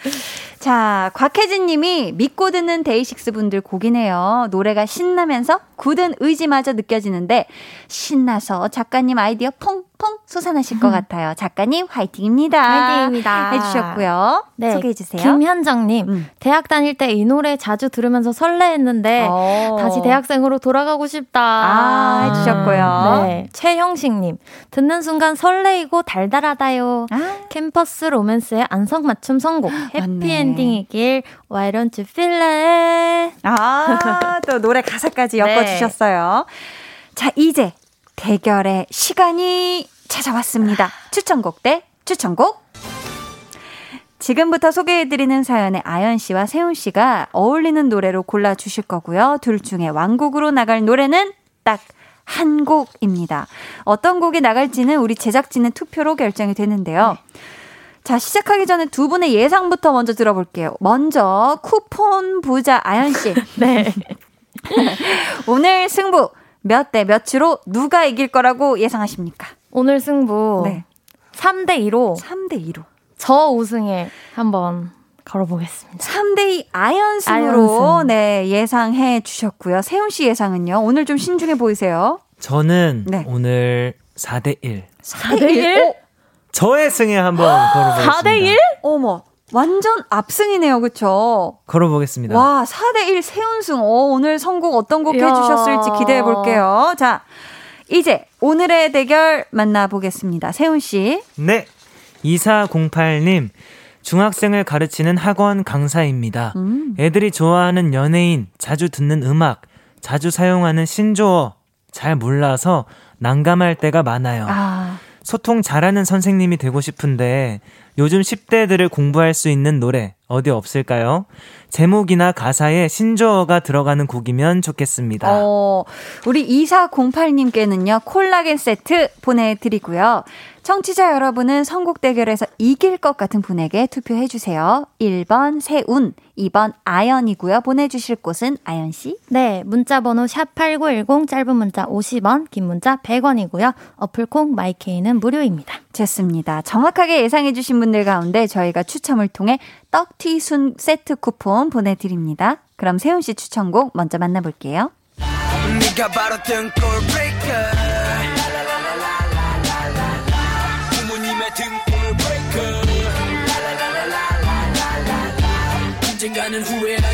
자, 곽혜진 님이 믿고 듣는 데이식스 분들 곡이네요. 노래가 신나면서 굳은 의지마저 느껴지는데 신나서 작가님 아이디어 퐁 퐁퐁 솟아나실 것 음. 같아요. 작가님 화이팅입니다. 화이팅입니다. 해주셨고요. 네. 소개해 주세요. 김현정님, 음. 대학 다닐 때 이 노래 자주 들으면서 설레했는데 오. 어. 다시 대학생으로 돌아가고 싶다. 아, 해주셨고요. 네. 최형식님, 듣는 순간 설레이고 달달하다요. 아. 캠퍼스 로맨스의 안성맞춤 선곡. [gasps] 해피엔딩이길 Why don't you feel it? 아, 또 노래 가사까지 [laughs] 네. 엮어주셨어요. 네. 자, 이제 대결의 시간이 찾아왔습니다. 추천곡 대 추천곡. 지금부터 소개해드리는 사연에 아연 씨와 세훈 씨가 어울리는 노래로 골라주실 거고요. 둘 중에 왕곡으로 나갈 노래는 딱 한 곡입니다. 어떤 곡이 나갈지는 우리 제작진의 투표로 결정이 되는데요. 네. 자, 시작하기 전에 두 분의 예상부터 먼저 들어볼게요. 먼저 쿠폰 부자 아연 씨. [laughs] 네. [laughs] 오늘 승부 몇 대 몇으로 누가 이길 거라고 예상하십니까? 오늘 승부 네. 3대 2로 3대 2로 저 우승에 한번 걸어보겠습니다. 3대2 아연승으로 아연승. 네, 예상해 주셨고요. 세훈 씨 예상은요? 오늘 좀 신중해 보이세요. 저는 네. 오늘 4대1. 4대1? 저의 승에 한번 걸어보겠습니다. 4대1? 어머. 완전 압승이네요, 그쵸? 걸어보겠습니다. 와, 4대1 세운승. 어, 오늘 선곡 어떤 곡 해주셨을지 기대해 볼게요. 자, 이제 오늘의 대결 만나보겠습니다. 세훈씨. 네. 2408님. 중학생을 가르치는 학원 강사입니다. 음. 애들이 좋아하는 연예인, 자주 듣는 음악, 자주 사용하는 신조어 잘 몰라서 난감할 때가 많아요. 아. 소통 잘하는 선생님이 되고 싶은데 요즘 10대들을 공부할 수 있는 노래 어디 없을까요? 제목이나 가사에 신조어가 들어가는 곡이면 좋겠습니다. 어, 우리 2408님께는요, 콜라겐 세트 보내드리고요. 청취자 여러분은 선곡 대결에서 이길 것 같은 분에게 투표해 주세요. 1번 세운, 2번 아연이고요. 보내주실 곳은 아연 씨. 네, 문자 번호 샵 #8910 짧은 문자 50원, 긴 문자 100원이고요. 어플콩 마이케이는 무료입니다. 좋습니다. 정확하게 예상해 주신 분들 가운데 저희가 추첨을 통해 떡튀순 세트 쿠폰 보내드립니다. 그럼 세훈 씨 추천곡 먼저 만나볼게요. 언젠가는 후회하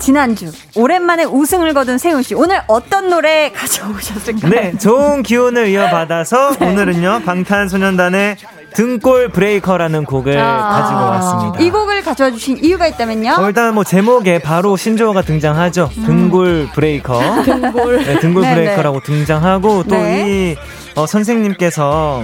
지난주 오랜만에 우승을 거둔 세훈 씨 오늘 어떤 노래 가져오셨을까요? 네, 좋은 기운을 이어받아서 [laughs] 네. 오늘은요 방탄소년단의 등골 브레이커라는 곡을 아~ 가지고 왔습니다. 이 곡을 가져와 주신 이유가 있다면요? 어, 일단 뭐 제목에 바로 신조어가 등장하죠. 음. 등골 브레이커. [laughs] 등골. 네, 등골 네, 브레이커라고 등장하고 또이 네. 어, 선생님께서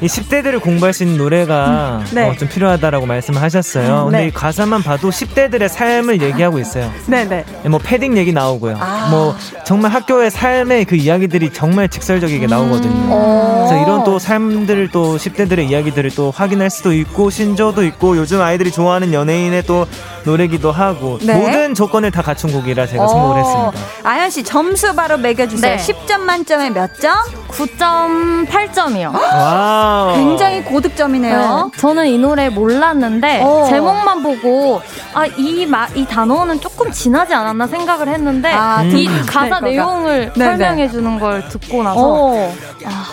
이 10대들을 공부할 수 있는 노래가 음, 네. 어, 좀 필요하다라고 말씀을 하셨어요. 근데 네. 이 가사만 봐도 10대들의 삶을 얘기하고 있어요. 네네. 네. 뭐 패딩 얘기 나오고요. 아. 뭐 정말 학교의 삶의 그 이야기들이 정말 직설적이게 나오거든요. 음. 그래서 이런 또 삶들을 또 10대들의 이야기들을 또 확인할 수도 있고 신조도 있고 요즘 아이들이 좋아하는 연예인의 또 노래기도 하고 네. 모든 조건을 다 갖춘 곡이라 제가 선곡을 했습니다. 아연 씨 점수 바로 매겨주세요. 네. 10점 만점에 몇 점? 9.8점이요. 와. 굉장히 고득점이네요. 네. 저는 이 노래 몰랐는데 오. 어. 제목만 보고 아이 이 단어는 조금 지나지 않았나 생각을 했는데 아, 이 가사 내용을 네, 네. 설명해 주는 걸 듣고 나서 어. 아,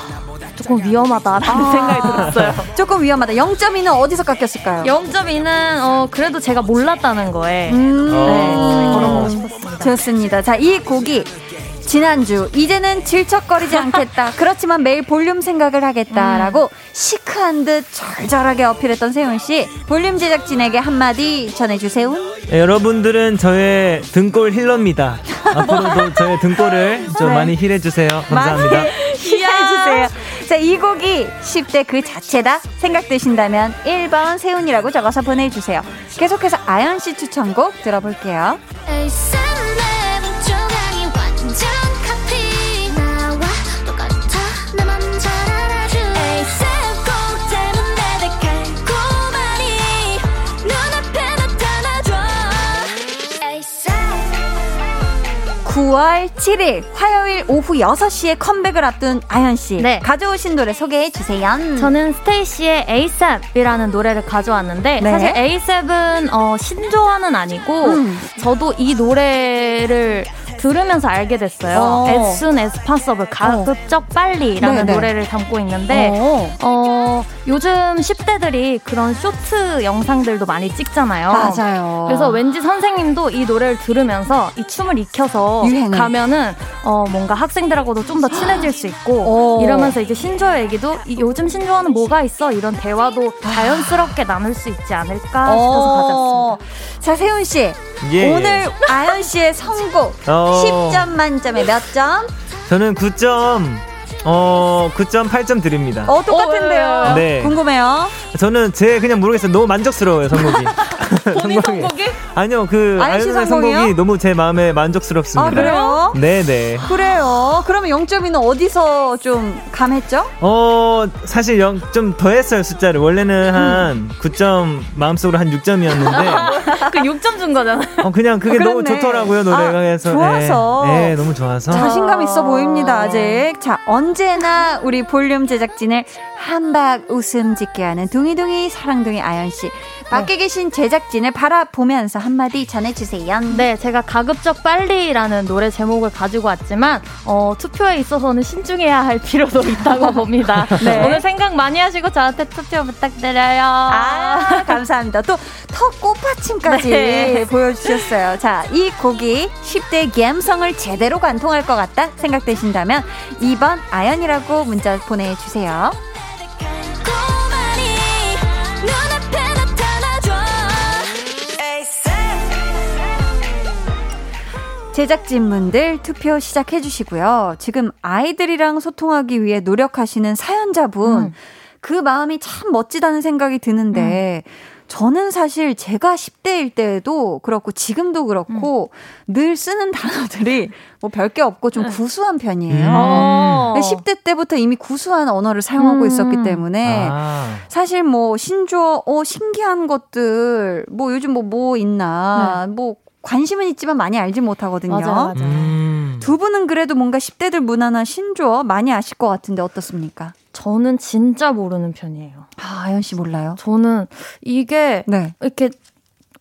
조금 위험하다라는 아~ 생각이 들었어요. 조금 위험하다. 0.2는 어디서 깎였을까요? 0.2는 어, 그래도 제가 몰랐다는 거에 음~ 네, 걸어보고 싶었습니다. 좋습니다. 자, 이 곡이 지난주 이제는 질척거리지 않겠다. [laughs] 그렇지만 매일 볼륨 생각을 하겠다라고 음. 시크한 듯 절절하게 어필했던 세훈 씨. 볼륨 제작진에게 한마디 전해주세요. 네, 여러분들은 저의 등골 힐러입니다. 앞으로도 [laughs] 저의 등골을 좀 네. 많이 힐해주세요. 감사합니다. [laughs] 힐해주세요. 자, 이 곡이 10대 그 자체다 생각되신다면 1번 세훈이라고 적어서 보내주세요. 계속해서 아연 씨 추천곡 들어볼게요. 9월 7일 화요일 오후 6시에 컴백을 앞둔 아연 씨. 네. 가져오신 노래 소개해 주세요. 저는 스테이시의 ASAP이라는 노래를 가져왔는데 네. 사실 ASAP은 어, 신조어는 아니고 음. 저도 이 노래를 들으면서 알게 됐어요. 어. As soon as possible, 가급적 빨리라는 네네. 네. 노래를 담고 있는데, 어. 어, 요즘 10대들이 그런 쇼트 영상들도 많이 찍잖아요. 맞아요. 그래서 왠지 선생님도 이 노래를 들으면서 이 춤을 익혀서 유행을. 가면은, 어, 뭔가 학생들하고도 좀 더 친해질 수 있고, 어. 이러면서 이제 신조어 얘기도, 요즘 신조어는 뭐가 있어? 이런 대화도 아. 자연스럽게 나눌 수 있지 않을까 싶어서 가져왔습니다. 자, 세훈 씨. 예. 오늘 아연 씨의 선곡. 어. 10점 만점에 몇 점? 저는 9점. 어, 9.8점 드립니다. 어, 똑같은데요. 네. 궁금해요. 저는 제 그냥 모르겠어요. 너무 만족스러워요, 선곡이. [laughs] 본인 선곡이? 아니요, 그 아이언의 선곡이 너무 제 마음에 만족스럽습니다. 아, 그래요? 네 네. 그래요. 그러면 0점이는 어디서 좀 감했죠? 어, 사실 0, 좀 더했어요, 숫자를. 원래는 한 음. 9점, 마음속으로 한 6점이었는데. [laughs] 그 6점 준 거잖아요. 어, 그냥 그게 어, 너무 좋더라고요, 노래가. 아, 서 좋아서. 네, 네, 너무 좋아서. 자신감 있어 보입니다, 아직. 자, 언 제나 우리 볼륨 제작진을 한박 웃음 짓게 하는 둥이둥이 사랑둥이 아연씨. 밖에 계신 제작진을 바라보면서 한마디 전해주세요. 네, 제가 가급적 빨리라는 노래 제목을 가지고 왔지만 어, 투표에 있어서는 신중해야 할 필요도 [laughs] 있다고 봅니다. 네. 오늘 생각 많이 하시고 저한테 투표 부탁드려요. 아, 감사합니다. 또 턱 꽃받침까지 네. 보여주셨어요. 자, 이 곡이 10대 감성을 제대로 관통할 것 같다 생각되신다면 2번 아연이라고 문자 보내주세요. 제작진분들 투표 시작해 주시고요. 지금 아이들이랑 소통하기 위해 노력하시는 사연자분, 음. 그 마음이 참 멋지다는 생각이 드는데, 음. 저는 사실 제가 10대일 때도 그렇고 지금도 그렇고 음. 늘 쓰는 단어들이 뭐 별게 없고 좀 음. 구수한 편이에요. 음. 10대 때부터 이미 구수한 언어를 사용하고 음. 있었기 때문에 아. 사실 뭐 신조어, 어, 신기한 것들 뭐 요즘 뭐뭐 뭐 있나 네. 뭐 관심은 있지만 많이 알지 못하거든요. 맞아, 맞아. 음. 두 분은 그래도 뭔가 10대들 문화나 신조어 많이 아실 것 같은데 어떻습니까? 저는 진짜 모르는 편이에요. 아, 아연 씨 몰라요? 저는 이게 네. 이렇게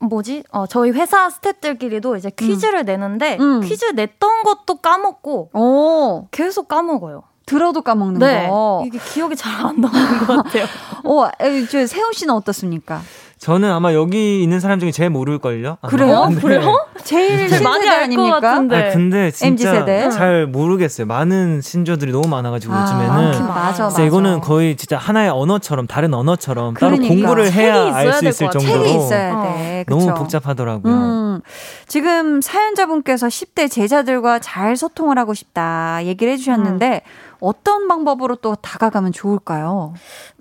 뭐지? 어, 저희 회사 스태프들끼리도 이제 퀴즈를 음. 내는데 음. 퀴즈 냈던 것도 까먹고 오. 계속 까먹어요. 들어도 까먹는 네. 거. 이게 기억이 잘 안 나는 것 같아요. [laughs] 어, 저 세훈 씨는 어떻습니까? 저는 아마 여기 있는 사람 중에 제일 모를걸요? 그래요? 네. 그래요? 제일 많이 알것 같은데. 아, 근데 진짜 잘 모르겠어요. 많은 신조들이 너무 많아가지고 아, 요즘에는. 맞아, 맞아. 이거는 거의 진짜 하나의 언어처럼 다른 언어처럼 그러니까. 따로 공부를 해야 알 수 있을 정도로 책이 있어야 돼. 어. 너무 복잡하더라고요. 음. 지금 사연자분께서 10대 제자들과 잘 소통을 하고 싶다 얘기를 해주셨는데 음. 어떤 방법으로 또 다가가면 좋을까요?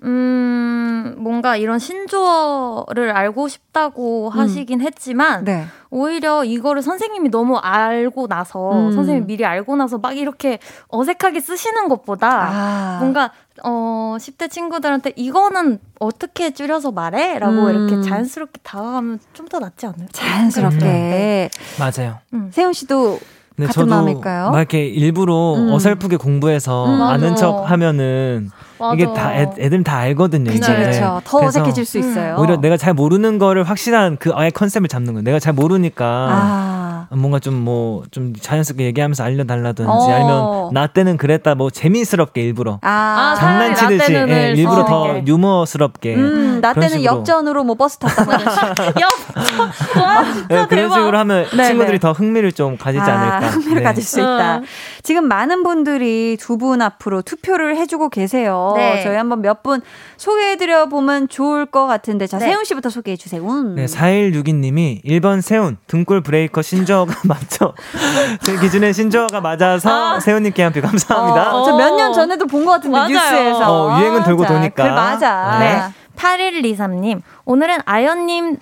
음, 뭔가 이런 신조어를 알고 싶다고 음. 하시긴 했지만, 네. 오히려 이거를 선생님이 너무 알고 나서, 음. 선생님이 미리 알고 나서 막 이렇게 어색하게 쓰시는 것보다, 아. 뭔가, 어, 10대 친구들한테 이거는 어떻게 줄여서 말해? 라고 음. 이렇게 자연스럽게 다가가면 좀 더 낫지 않을까? 자연스럽게. 네. 맞아요. 음. 세훈 씨도 네, 같은 마음일까요? 막 이렇게 일부러 음. 어설프게 공부해서 음, 아는 척 하면은 맞아. 이게 다 애, 애들 다 알거든요. 그쵸, 이제. 그쵸. 더 어색해질 수 있어요. 오히려 내가 잘 모르는 거를 확실한 그 아예 컨셉을 잡는 거예요. 내가 잘 모르니까 아. 뭔가 좀 뭐좀 뭐, 좀 자연스럽게 얘기하면서 알려달라든지 어. 아니면 나 때는 그랬다 뭐 재미스럽게 일부러 아. 장난치듯이 예, 일부러 더 유머스럽게 음, 나 때는 식으로. 역전으로 뭐 버스 탔다 역전 [laughs] 와 진짜 네, 그런 식으로 하면 네네. 친구들이 더 흥미를 좀 가지지 아, 않을까 흥미를 네. 가질 수 있다. 어. 지금 많은 분들이 두 분 앞으로 투표를 해주고 계세요. 네. 저희 한번 몇 분 소개해드려 보면 좋을 것 같은데 자 네. 세훈 씨부터 소개해 주세요. 음. 네, 4162님이 1번 세훈 등골 브레이커 신조어가 [laughs] 맞죠? 제 기준에 신조어가 맞아서 아. 세훈님께 한 표 감사합니다. 어, 저몇 년 전에도 본 것 같은데 맞아요. 뉴스에서 어, 유행은 돌고 도니까. 그래, 맞아. 네. 8123님 오늘은 아연님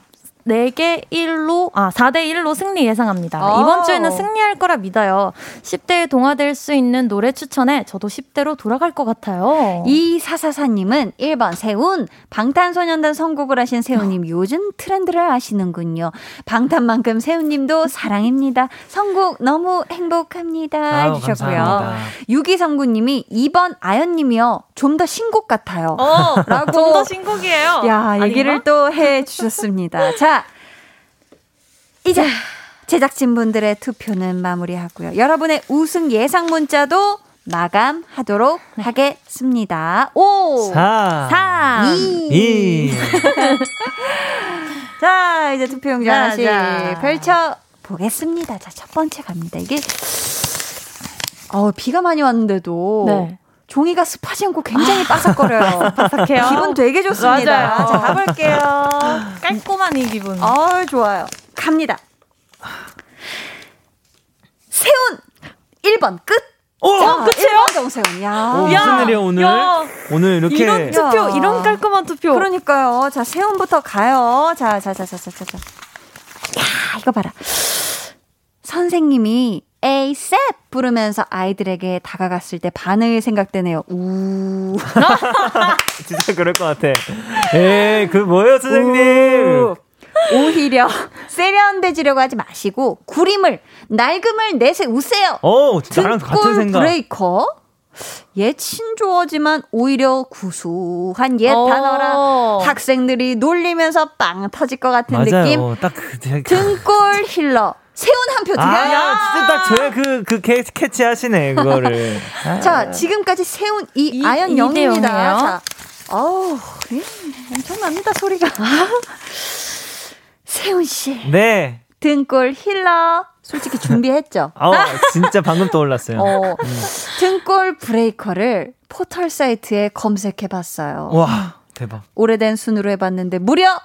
4개 1로, 아, 4대 1로 승리 예상합니다. 오. 이번 주에는 승리할 거라 믿어요. 10대에 동화될 수 있는 노래 추천에 저도 10대로 돌아갈 것 같아요. 이사사사님은 1번 세운, 방탄소년단 선곡을 하신 세훈님 요즘 트렌드를 아시는군요. 방탄만큼 세훈님도 사랑입니다. 선곡 너무 행복합니다. 아유, 해주셨고요. 6239님이 2번 아연님이요. 좀 더 신곡 같아요. 어, 라고. 좀 더 신곡이에요. 야, 얘기를 아닌가? 또 해주셨습니다. 자, 이제 제작진분들의 투표는 마무리하고요. 여러분의 우승 예상 문자도 마감하도록 네. 하겠습니다. 5, 4, 3, 2. 2. 자, 이제 투표 용지 하나씩 펼쳐 보겠습니다. 자, 첫 번째 갑니다. 이게 어, 비가 많이 왔는데도 네. 종이가 습하지 않고 굉장히 바삭거려요. [laughs] 바삭해요. 기분 되게 좋습니다. 맞아요. 자, 가볼게요. 깔끔한 이 기분. 어, 좋아요. 갑니다. 세운 1번 끝. 오, 자, 끝이에요? 정세훈. 야. 오, 무슨 야, 일이야 오늘? 야. 오늘 이렇게 이런 투표, 야. 이런 깔끔한 투표. 그러니까요. 자, 세훈부터 가요. 자, 자, 자, 자, 자, 자. 자. 야, 이거 봐라. 선생님이 에이셉 부르면서 아이들에게 다가갔을 때 반응이 생각되네요. 우. [laughs] 진짜 그럴 것 같아. 에이, 그 뭐예요, 선생님? 우. 오히려 세련되지려고 하지 마시고 구림을 낡음을 내세우세요. 어, 나랑 같은 생각. breaker. 옛 신조어지만 오히려 구수한 옛 어. 단어라 학생들이 놀리면서 빵 터질 것 같은 맞아요. 느낌. 딱 그, 등골 healer. 세운 한 표 드려요. 아, 진짜 딱 저의 그, 그 캐, catch 하시네, 그거를. [laughs] 자, 지금까지 세운 이, 이 아연 영입니다. 자, 어우, 예, 엄청납니다, 소리가. [laughs] 세훈 씨. 네. 등골 힐러. 솔직히 준비했죠. [laughs] 아, 진짜 방금 떠올랐어요. 어, 음. 등골 브레이커를 포털 사이트에 검색해 봤어요. 와, 대박. 오래된 순으로 해 봤는데 무려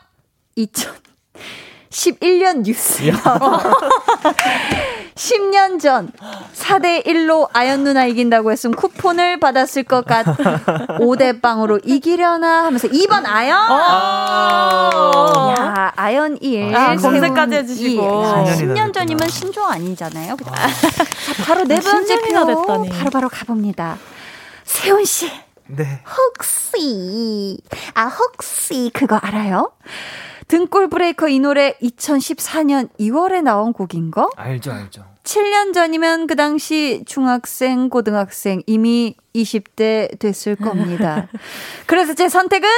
2011년 뉴스요. [laughs] 10년 전 4대 1로 아연 누나 이긴다고 했으면 쿠폰을 받았을 것 같. 5대 빵으로 이기려나 하면서 2번 아연. 어. 야, 아연 1. 아, 검색까지 해 주시고. 10년 전이면 신조 아니잖아요. 아. 자, 바로 네 번째 표. 됐다니. 바로 바로 가 봅니다. 세훈 씨. 네. 혹시 아 혹시 그거 알아요? 등골 브레이커 이 노래 2014년 2월에 나온 곡인가? 알죠, 알죠. 7년 전이면 그 당시 중학생, 고등학생 이미 20대 됐을 겁니다. [laughs] 그래서 제 선택은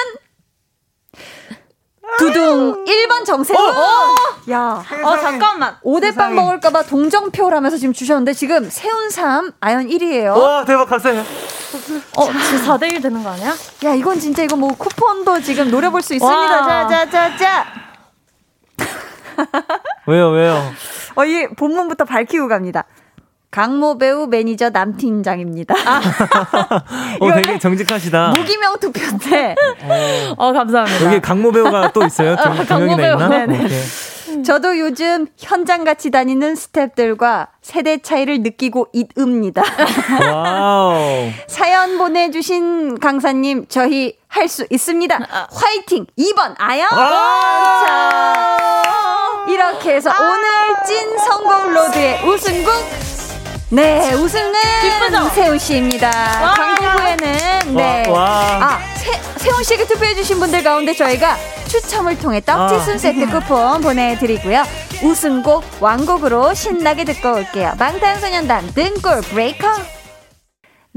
두둥 1번 정세훈. 어, 어. 야, 어 잠깐만. 5대빵 먹을까 봐 동정표라면서 지금 주셨는데 지금 세훈 3, 아연 1이에요. 와 대박 감사해요. 어, 지금 4대 1 되는 거 아니야? 야, 이건 진짜 이거 뭐 쿠폰도 지금 노려볼 수 있습니다. 자, 자, 자, 자. 왜요, 왜요? [laughs] 어, 이 본문부터 밝히고 갑니다. 강모 배우 매니저 남팀장입니다. 아. [laughs] 어, 되게 정직하시다. 무기명 투표인데. 어, [laughs] 어, 감사합니다. 여기 강모 배우가 또 있어요? 두, 두 명이나 있나? 네네. 저도 요즘 현장 같이 다니는 스탭들과 세대 차이를 느끼고 있습니다. [laughs] 사연 보내주신 강사님, 저희 할 수 있습니다. 화이팅! 2번, 아영! 자, 이렇게 해서 오늘 찐 성공 로드의 우승국 네, 우승은 기쁘죠? 세운 씨입니다. 광고 후에는 네. 와, 와. 아, 세, 세운 씨에게 투표해 주신 분들 가운데 저희가 추첨을 통해 떡튀순 아. 세트 쿠폰 보내 드리고요. 우승곡 완곡으로 신나게 듣고 올게요. 방탄소년단 등골 breaker.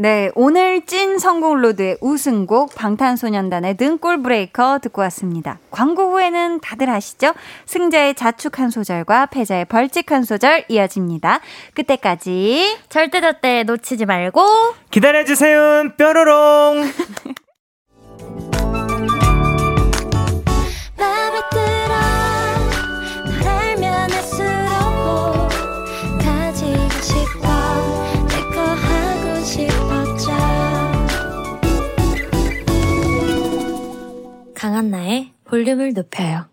네, 오늘 찐 선곡 로드의 우승곡 방탄소년단의 등골 breaker 듣고 왔습니다. 광고 후에는 다들 아시죠? 승자의 자축 한 소절과 패자의 벌칙 한 소절 이어집니다. 그때까지 절대 절대 놓치지 말고 기다려 주세요. 뾰로롱. 강한나의 볼륨을 높여요.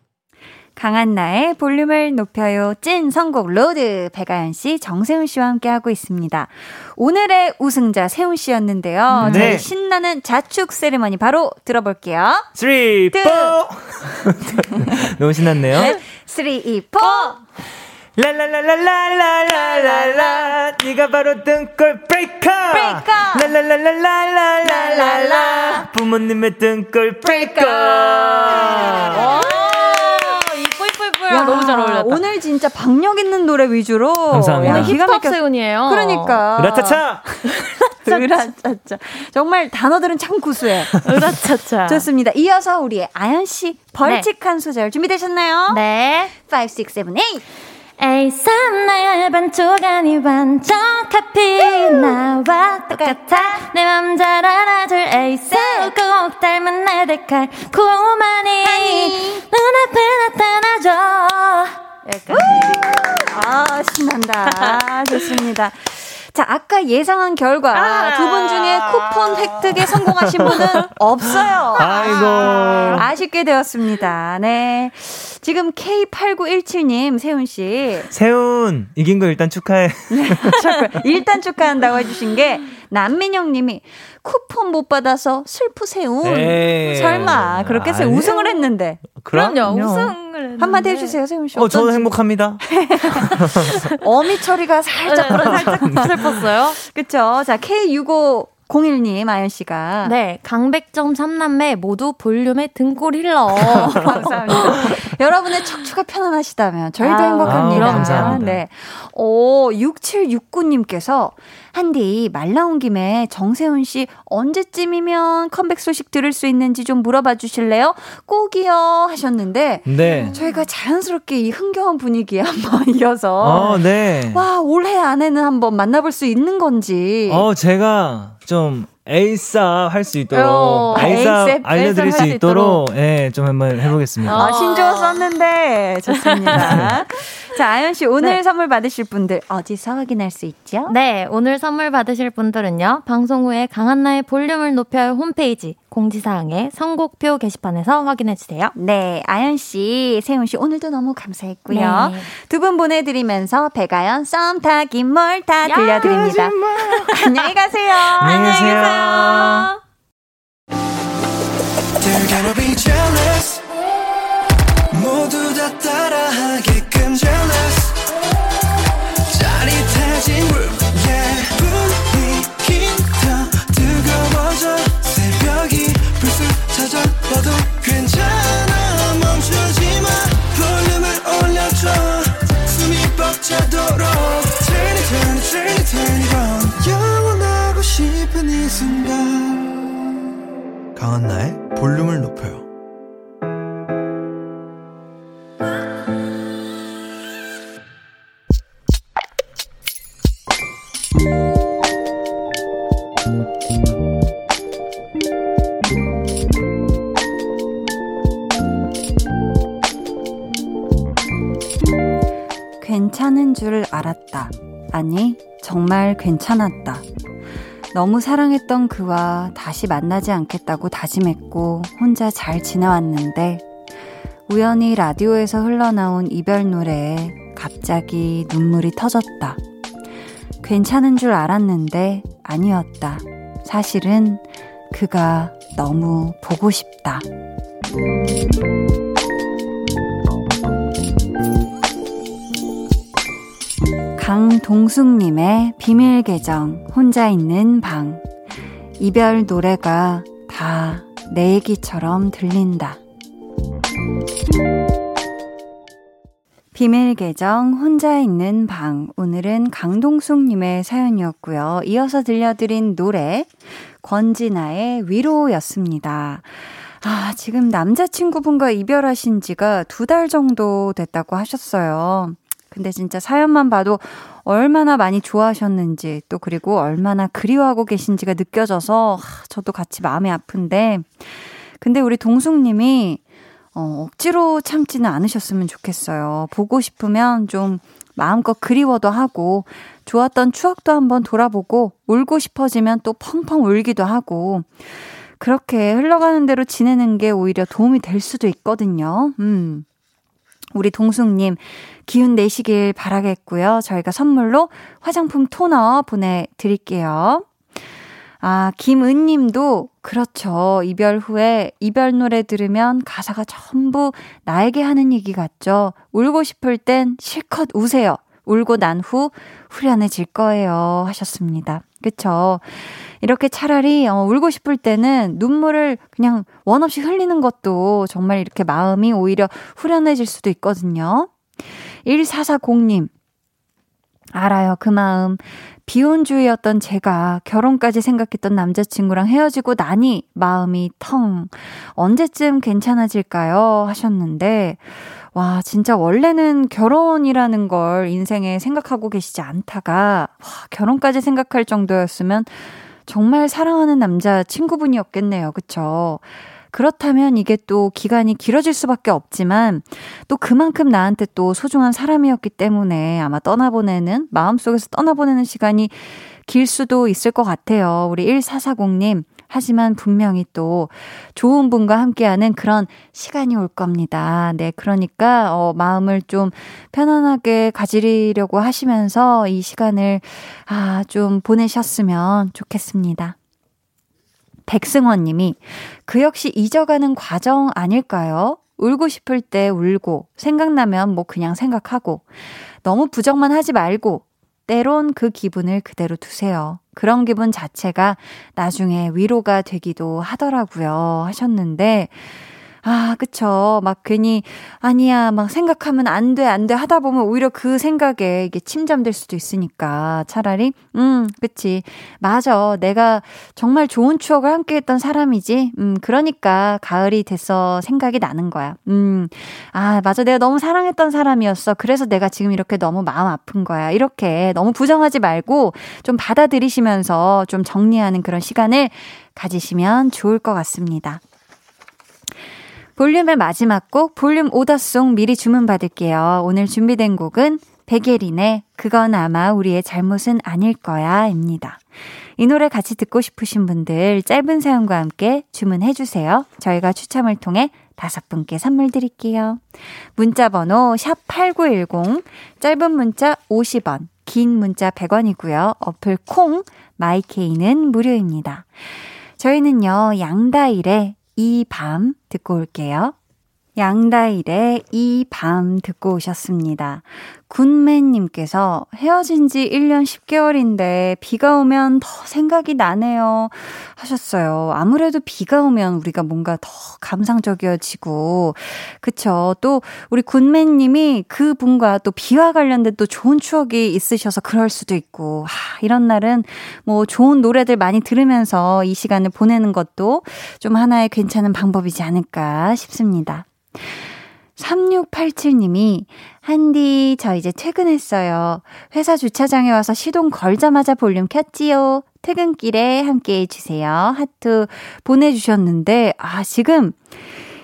강한나의 볼륨을 높여요. 찐 선곡 로드 백아연 씨, 정세운 씨와 함께 하고 있습니다. 오늘의 우승자 세운 씨였는데요. 네. 저희 신나는 자축 세리머니 바로 들어볼게요. 3, 4. [laughs] 너무 신났네요. 네. 3, 2, 4. 라라라라라라라라 네가 바로 등골 breaker 라라라라라라라라 부모님의 등골 브레이커 야, 너무 잘 어울렸다. 오늘 진짜 박력 있는 노래 위주로. 감사합니다. 오늘 힙합 세운이에요. 그러니까. 으라차차. [laughs] 으라차차. 정말 단어들은 참 구수해. 으라차차. 좋습니다. 이어서 우리의 아연 씨 벌칙한 네. 소절 준비되셨나요? 네. 5, 6, 7, 8. 에이삼 나의 반쪽아니 완전 카피. 나와 똑같아. 내 맘 잘 알아줄. 에이스 꼭 닮은 나의 달콤하니. 눈앞에 나타나줘. 여기까지. 아 신난다. [laughs] 좋습니다 자, 아까 예상한 결과 아~ 두분 중에 쿠폰 획득에 성공하신 분은 없어요. [laughs] 아이고. 아쉽게 되었습니다. 네. 지금 K8917님, 세훈씨. 세훈, 이긴 거 일단 축하해. 네, 일단 축하한다고 해주신 게, 남민영 님이 쿠폰 못 받아서 슬프세요. 설마 그렇게 해서 우승을 했는데. 그럼요. 그럼요. 우승을 했는데. 한마디 해주세요, 세훈 씨. 어, 저는 행복합니다. [laughs] 어미 처리가 살짝 네, 살짝 [laughs] 슬펐어요. 그쵸. 자, K65 01님, 아연 씨가. 네, 강백점 3남매 모두 볼륨의 등골 힐러. [laughs] 감사합니다. [laughs] 여러분의 척추가 편안하시다면 저희도 아, 행복합니다. 아, 감사합니다. 네. 오, 6769님께서 한디 말 나온 김에 정세운 씨 언제쯤이면 컴백 소식 들을 수 있는지 좀 물어봐 주실래요? 꼭이요 하셨는데 네. 저희가 자연스럽게 이 흥겨운 분위기에 [laughs] 한번 이어서 어, 네. 와 올해 안에는 한번 만나볼 수 있는 건지. 어 제가 좀 ASAP 할 수 있도록 어, ASAP 알려드릴 수 있도록 예, 네, 좀 한번 해보겠습니다. 아, 신조어 썼는데 좋습니다. [laughs] 자, 아연 씨 오늘 네. 선물 받으실 분들 어디서 확인할 수 있죠? 네, 오늘 선물 받으실 분들은요. 방송 후에 강한나의 볼륨을 높여요 홈페이지 공지사항의 선곡표 게시판에서 확인해 주세요. 네, 아연 씨, 세훈 씨 오늘도 너무 감사했고요. 네. 두분 보내드리면서 백아연 썸 타기 뭘다 들려드립니다. [laughs] 안녕히 가세요. 안녕히 계세요. 모두 다 따라하게 Pardon 괜찮았다. 너무 사랑했던 그와 다시 만나지 않겠다고 다짐했고, 혼자 잘 지나왔는데, 우연히 라디오에서 흘러나온 이별 노래에 갑자기 눈물이 터졌다. 괜찮은 줄 알았는데, 아니었다. 사실은 그가 너무 보고 싶다. 강동숙님의 비밀 계정, 혼자 있는 방. 이별 노래가 다 내 얘기처럼 들린다. 비밀 계정, 혼자 있는 방. 오늘은 강동숙님의 사연이었고요. 이어서 들려드린 노래, 권진아의 위로였습니다. 아, 지금 남자친구분과 이별하신 지가 두 달 정도 됐다고 하셨어요. 근데 진짜 사연만 봐도 얼마나 많이 좋아하셨는지 또 그리고 얼마나 그리워하고 계신지가 느껴져서 하, 저도 같이 마음이 아픈데 근데 우리 동숙님이 어, 억지로 참지는 않으셨으면 좋겠어요. 보고 싶으면 좀 마음껏 그리워도 하고 좋았던 추억도 한번 돌아보고 울고 싶어지면 또 펑펑 울기도 하고 그렇게 흘러가는 대로 지내는 게 오히려 도움이 될 수도 있거든요. 음. 우리 동숙님, 기운 내시길 바라겠고요. 저희가 선물로 화장품 토너 보내드릴게요. 아, 김은 님도, 그렇죠. 이별 후에 이별 노래 들으면 가사가 전부 나에게 하는 얘기 같죠. 울고 싶을 땐 실컷 우세요. 울고 난 후 후련해질 거예요. 하셨습니다. 그쵸. 이렇게 차라리 어, 울고 싶을 때는 눈물을 그냥 원 없이 흘리는 것도 정말 이렇게 마음이 오히려 후련해질 수도 있거든요. 1440님. 알아요, 그 마음. 비혼주의였던 제가 결혼까지 생각했던 남자친구랑 헤어지고 나니 마음이 텅. 언제쯤 괜찮아질까요? 하셨는데, 와, 진짜 원래는 결혼이라는 걸 인생에 생각하고 계시지 않다가, 와, 결혼까지 생각할 정도였으면 정말 사랑하는 남자 친구분이었겠네요. 그쵸? 그렇다면 이게 또 기간이 길어질 수밖에 없지만 또 그만큼 나한테 또 소중한 사람이었기 때문에 아마 떠나보내는, 마음속에서 떠나보내는 시간이 길 수도 있을 것 같아요. 우리 1440님. 하지만 분명히 또 좋은 분과 함께하는 그런 시간이 올 겁니다. 네, 그러니까 어, 마음을 좀 편안하게 가지려고 하시면서 이 시간을 아, 좀 보내셨으면 좋겠습니다. 백승원 님이 그 역시 잊어가는 과정 아닐까요? 울고 싶을 때 울고, 생각나면 뭐 그냥 생각하고, 너무 부정만 하지 말고, 때론 그 기분을 그대로 두세요. 그런 기분 자체가 나중에 위로가 되기도 하더라고요. 하셨는데, 아, 그쵸. 막 괜히, 아니야, 막 생각하면 안 돼, 안 돼 하다 보면 오히려 그 생각에 이게 침잠될 수도 있으니까 차라리, 음, 그치. 맞아. 내가 정말 좋은 추억을 함께 했던 사람이지. 음, 그러니까 가을이 돼서 생각이 나는 거야. 음, 아, 맞아. 내가 너무 사랑했던 사람이었어. 그래서 내가 지금 이렇게 너무 마음 아픈 거야. 이렇게 너무 부정하지 말고 좀 받아들이시면서 좀 정리하는 그런 시간을 가지시면 좋을 것 같습니다. 볼륨의 마지막 곡 볼륨 오더송 미리 주문받을게요. 오늘 준비된 곡은 백예린의 그건 아마 우리의 잘못은 아닐 거야 입니다. 이 노래 같이 듣고 싶으신 분들 짧은 사연과 함께 주문해 주세요. 저희가 추첨을 통해 다섯 분께 선물 드릴게요. 문자 번호 샵8910 짧은 문자 50원 긴 문자 100원이고요. 어플 콩 마이케이는 무료입니다. 저희는요, 양다일의 이 밤 듣고 올게요. 양다일의 이 밤 듣고 오셨습니다. 군맨님께서 헤어진 지 1년 10개월인데 비가 오면 더 생각이 나네요. 하셨어요. 아무래도 비가 오면 우리가 뭔가 더 감상적이어지고, 그쵸. 또 우리 군맨님이 그 분과 또 비와 관련된 또 좋은 추억이 있으셔서 그럴 수도 있고, 하, 이런 날은 뭐 좋은 노래들 많이 들으면서 이 시간을 보내는 것도 좀 하나의 괜찮은 방법이지 않을까 싶습니다. 3687님이, 한디, 저 이제 퇴근했어요. 회사 주차장에 와서 시동 걸자마자 볼륨 켰지요. 퇴근길에 함께 해주세요. 하트 보내주셨는데, 아, 지금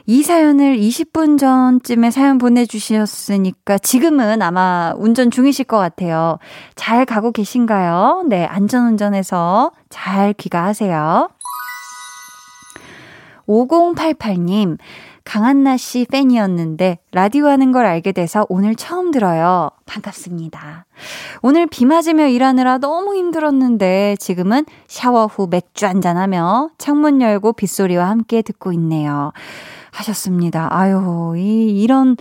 이 사연을 20분 전쯤에 사연 보내주셨으니까 지금은 아마 운전 중이실 것 같아요. 잘 가고 계신가요? 네, 안전운전해서 잘 귀가하세요. 5088님, 강한나 씨 팬이었는데 라디오 하는 걸 알게 돼서 오늘 처음 들어요. 반갑습니다. 오늘 비 맞으며 일하느라 너무 힘들었는데 지금은 샤워 후 맥주 한잔 하며 창문 열고 빗소리와 함께 듣고 있네요. 하셨습니다. 아유, 이, 이런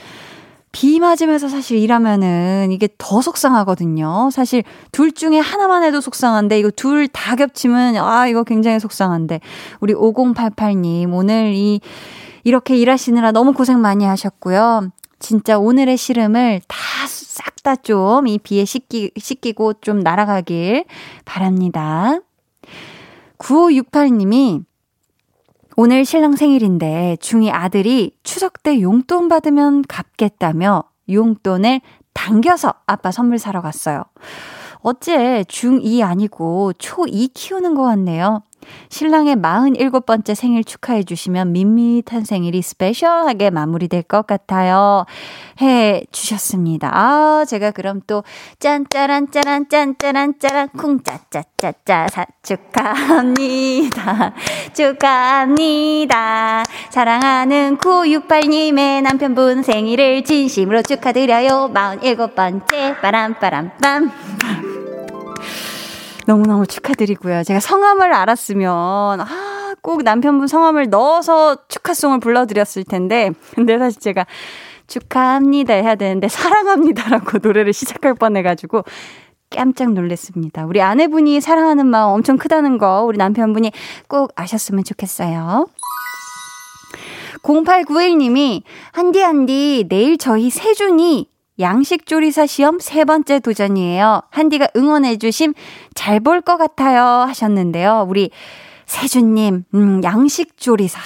비 맞으면서 사실 일하면은 이게 더 속상하거든요. 사실 둘 중에 하나만 해도 속상한데 이거 둘 다 겹치면 아, 이거 굉장히 속상한데 우리 5088님 오늘 이 이렇게 일하시느라 너무 고생 많이 하셨고요. 진짜 오늘의 시름을 다 싹 다 좀 이 비에 씻기, 씻기고 좀 날아가길 바랍니다. 9568님이 오늘 신랑 생일인데 중이 아들이 추석 때 용돈 받으면 갚겠다며 용돈을 당겨서 아빠 선물 사러 갔어요. 어째 중2 아니고 초2 키우는 것 같네요. 신랑의 47번째 생일 축하해 주시면 밋밋한 생일이 스페셜하게 마무리될 것 같아요. 해 주셨습니다. 아, 제가 그럼 또 짠짜란 짜란 짠짜란 짜란 쿵짜짜짜짜 사 축하합니다. [laughs] 축하합니다. 사랑하는 968님의 남편분 생일을 진심으로 축하드려요. 47번째 빠람빠람빰 너무너무 축하드리고요. 제가 성함을 알았으면, 아, 꼭 남편분 성함을 넣어서 축하송을 불러드렸을 텐데, 근데 사실 제가 축하합니다 해야 되는데, 사랑합니다라고 [laughs] 노래를 시작할 뻔 해가지고, 깜짝 놀랐습니다. 우리 아내분이 사랑하는 마음 엄청 크다는 거, 우리 남편분이 꼭 아셨으면 좋겠어요. 0891님이, 한디, 한디, 내일 저희 세준이 양식조리사 시험 세 번째 도전이에요. 한디가 응원해주심 잘 볼 것 같아요. 하셨는데요. 우리 세준님, 음, 양식조리사.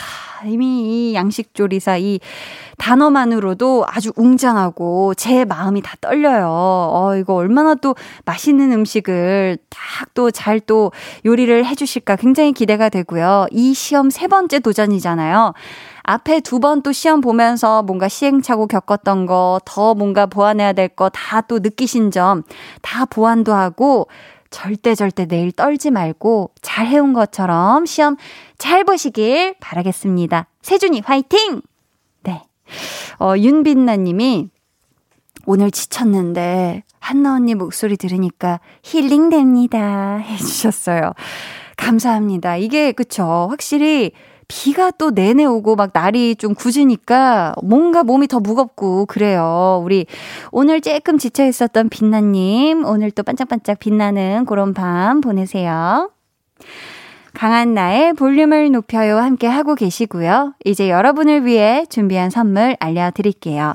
이미 이 양식조리사 이 단어만으로도 아주 웅장하고 제 마음이 다 떨려요. 어, 이거 얼마나 또 맛있는 음식을 딱 또잘또 요리를 해주실까 굉장히 기대가 되고요. 이 시험 세 번째 도전이잖아요. 앞에 두 번 또 시험 보면서 뭔가 시행착오 겪었던 거, 더 뭔가 보완해야 될 거 다 또 느끼신 점 다 보완도 하고 절대 절대 내일 떨지 말고 잘 해온 것처럼 시험 잘 보시길 바라겠습니다. 세준이 화이팅! 네. 어, 윤빛나 님이 오늘 지쳤는데 한나 언니 목소리 들으니까 힐링됩니다. 해주셨어요. 감사합니다. 이게, 그쵸. 확실히 비가 또 내내 오고 막 날이 좀 굳으니까 뭔가 몸이 더 무겁고 그래요. 우리 오늘 조금 지쳐 있었던 빛나님, 오늘 또 반짝반짝 빛나는 그런 밤 보내세요. 강한 나의 볼륨을 높여요 함께 하고 계시고요. 이제 여러분을 위해 준비한 선물 알려드릴게요.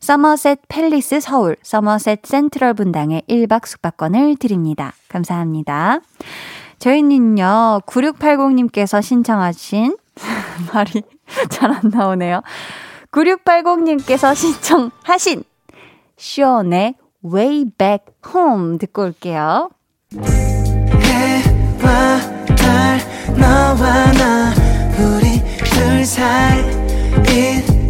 서머셋 팰리스 서울, 서머셋 센트럴 분당에 1박 숙박권을 드립니다. 감사합니다. 저희는요, 9680님께서 신청하신, [laughs] 말이 잘 안 나오네요. 9680님께서 신청하신, 쇼의 Way Back Home 듣고 올게요. 해와 달, 너와 나, 우리 둘 사이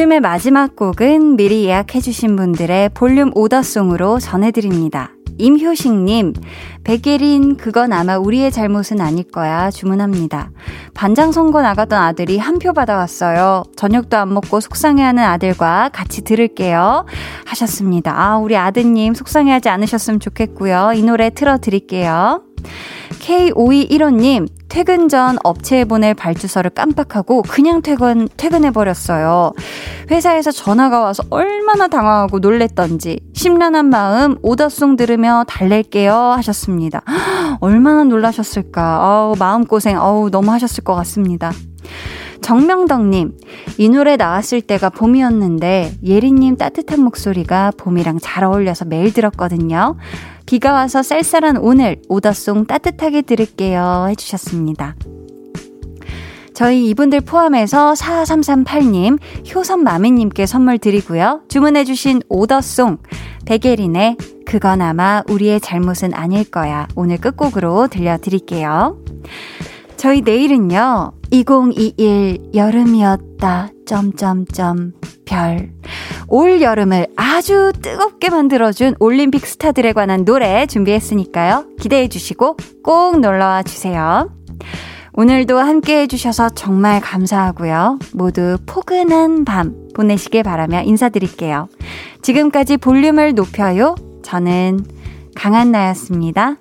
볼륨의 마지막 곡은 미리 예약해주신 분들의 볼륨 오더송으로 전해드립니다. 임효식님, 백예린, 그건 아마 우리의 잘못은 아닐 거야. 주문합니다. 반장 선거 나가던 아들이 한 표 받아왔어요. 저녁도 안 먹고 속상해하는 아들과 같이 들을게요. 하셨습니다. 아, 우리 아드님 속상해하지 않으셨으면 좋겠고요. 이 노래 틀어드릴게요. K5215님, 퇴근 전 업체에 보낼 발주서를 깜빡하고 그냥 퇴근, 퇴근해버렸어요. 회사에서 전화가 와서 얼마나 당황하고 놀랬던지, 심란한 마음 오더송 들으며 달랠게요 하셨습니다. 얼마나 놀라셨을까. 아우, 마음고생, 아우, 너무 하셨을 것 같습니다. 정명덕님, 이 노래 나왔을 때가 봄이었는데, 예리님 따뜻한 목소리가 봄이랑 잘 어울려서 매일 들었거든요. 비가 와서 쌀쌀한 오늘 오더송 따뜻하게 들을게요 해주셨습니다. 저희 이분들 포함해서 4338님, 효선마미님께 선물 드리고요. 주문해주신 오더송, 백예린의 그건 아마 우리의 잘못은 아닐 거야. 오늘 끝곡으로 들려드릴게요. 저희 내일은요, 2021 여름이었다. 점점점 별. 올 여름을 아주 뜨겁게 만들어준 올림픽 스타들에 관한 노래 준비했으니까요. 기대해 주시고 꼭 놀러와 주세요. 오늘도 함께 해주셔서 정말 감사하고요. 모두 포근한 밤 보내시길 바라며 인사드릴게요. 지금까지 볼륨을 높여요. 저는 강한나였습니다.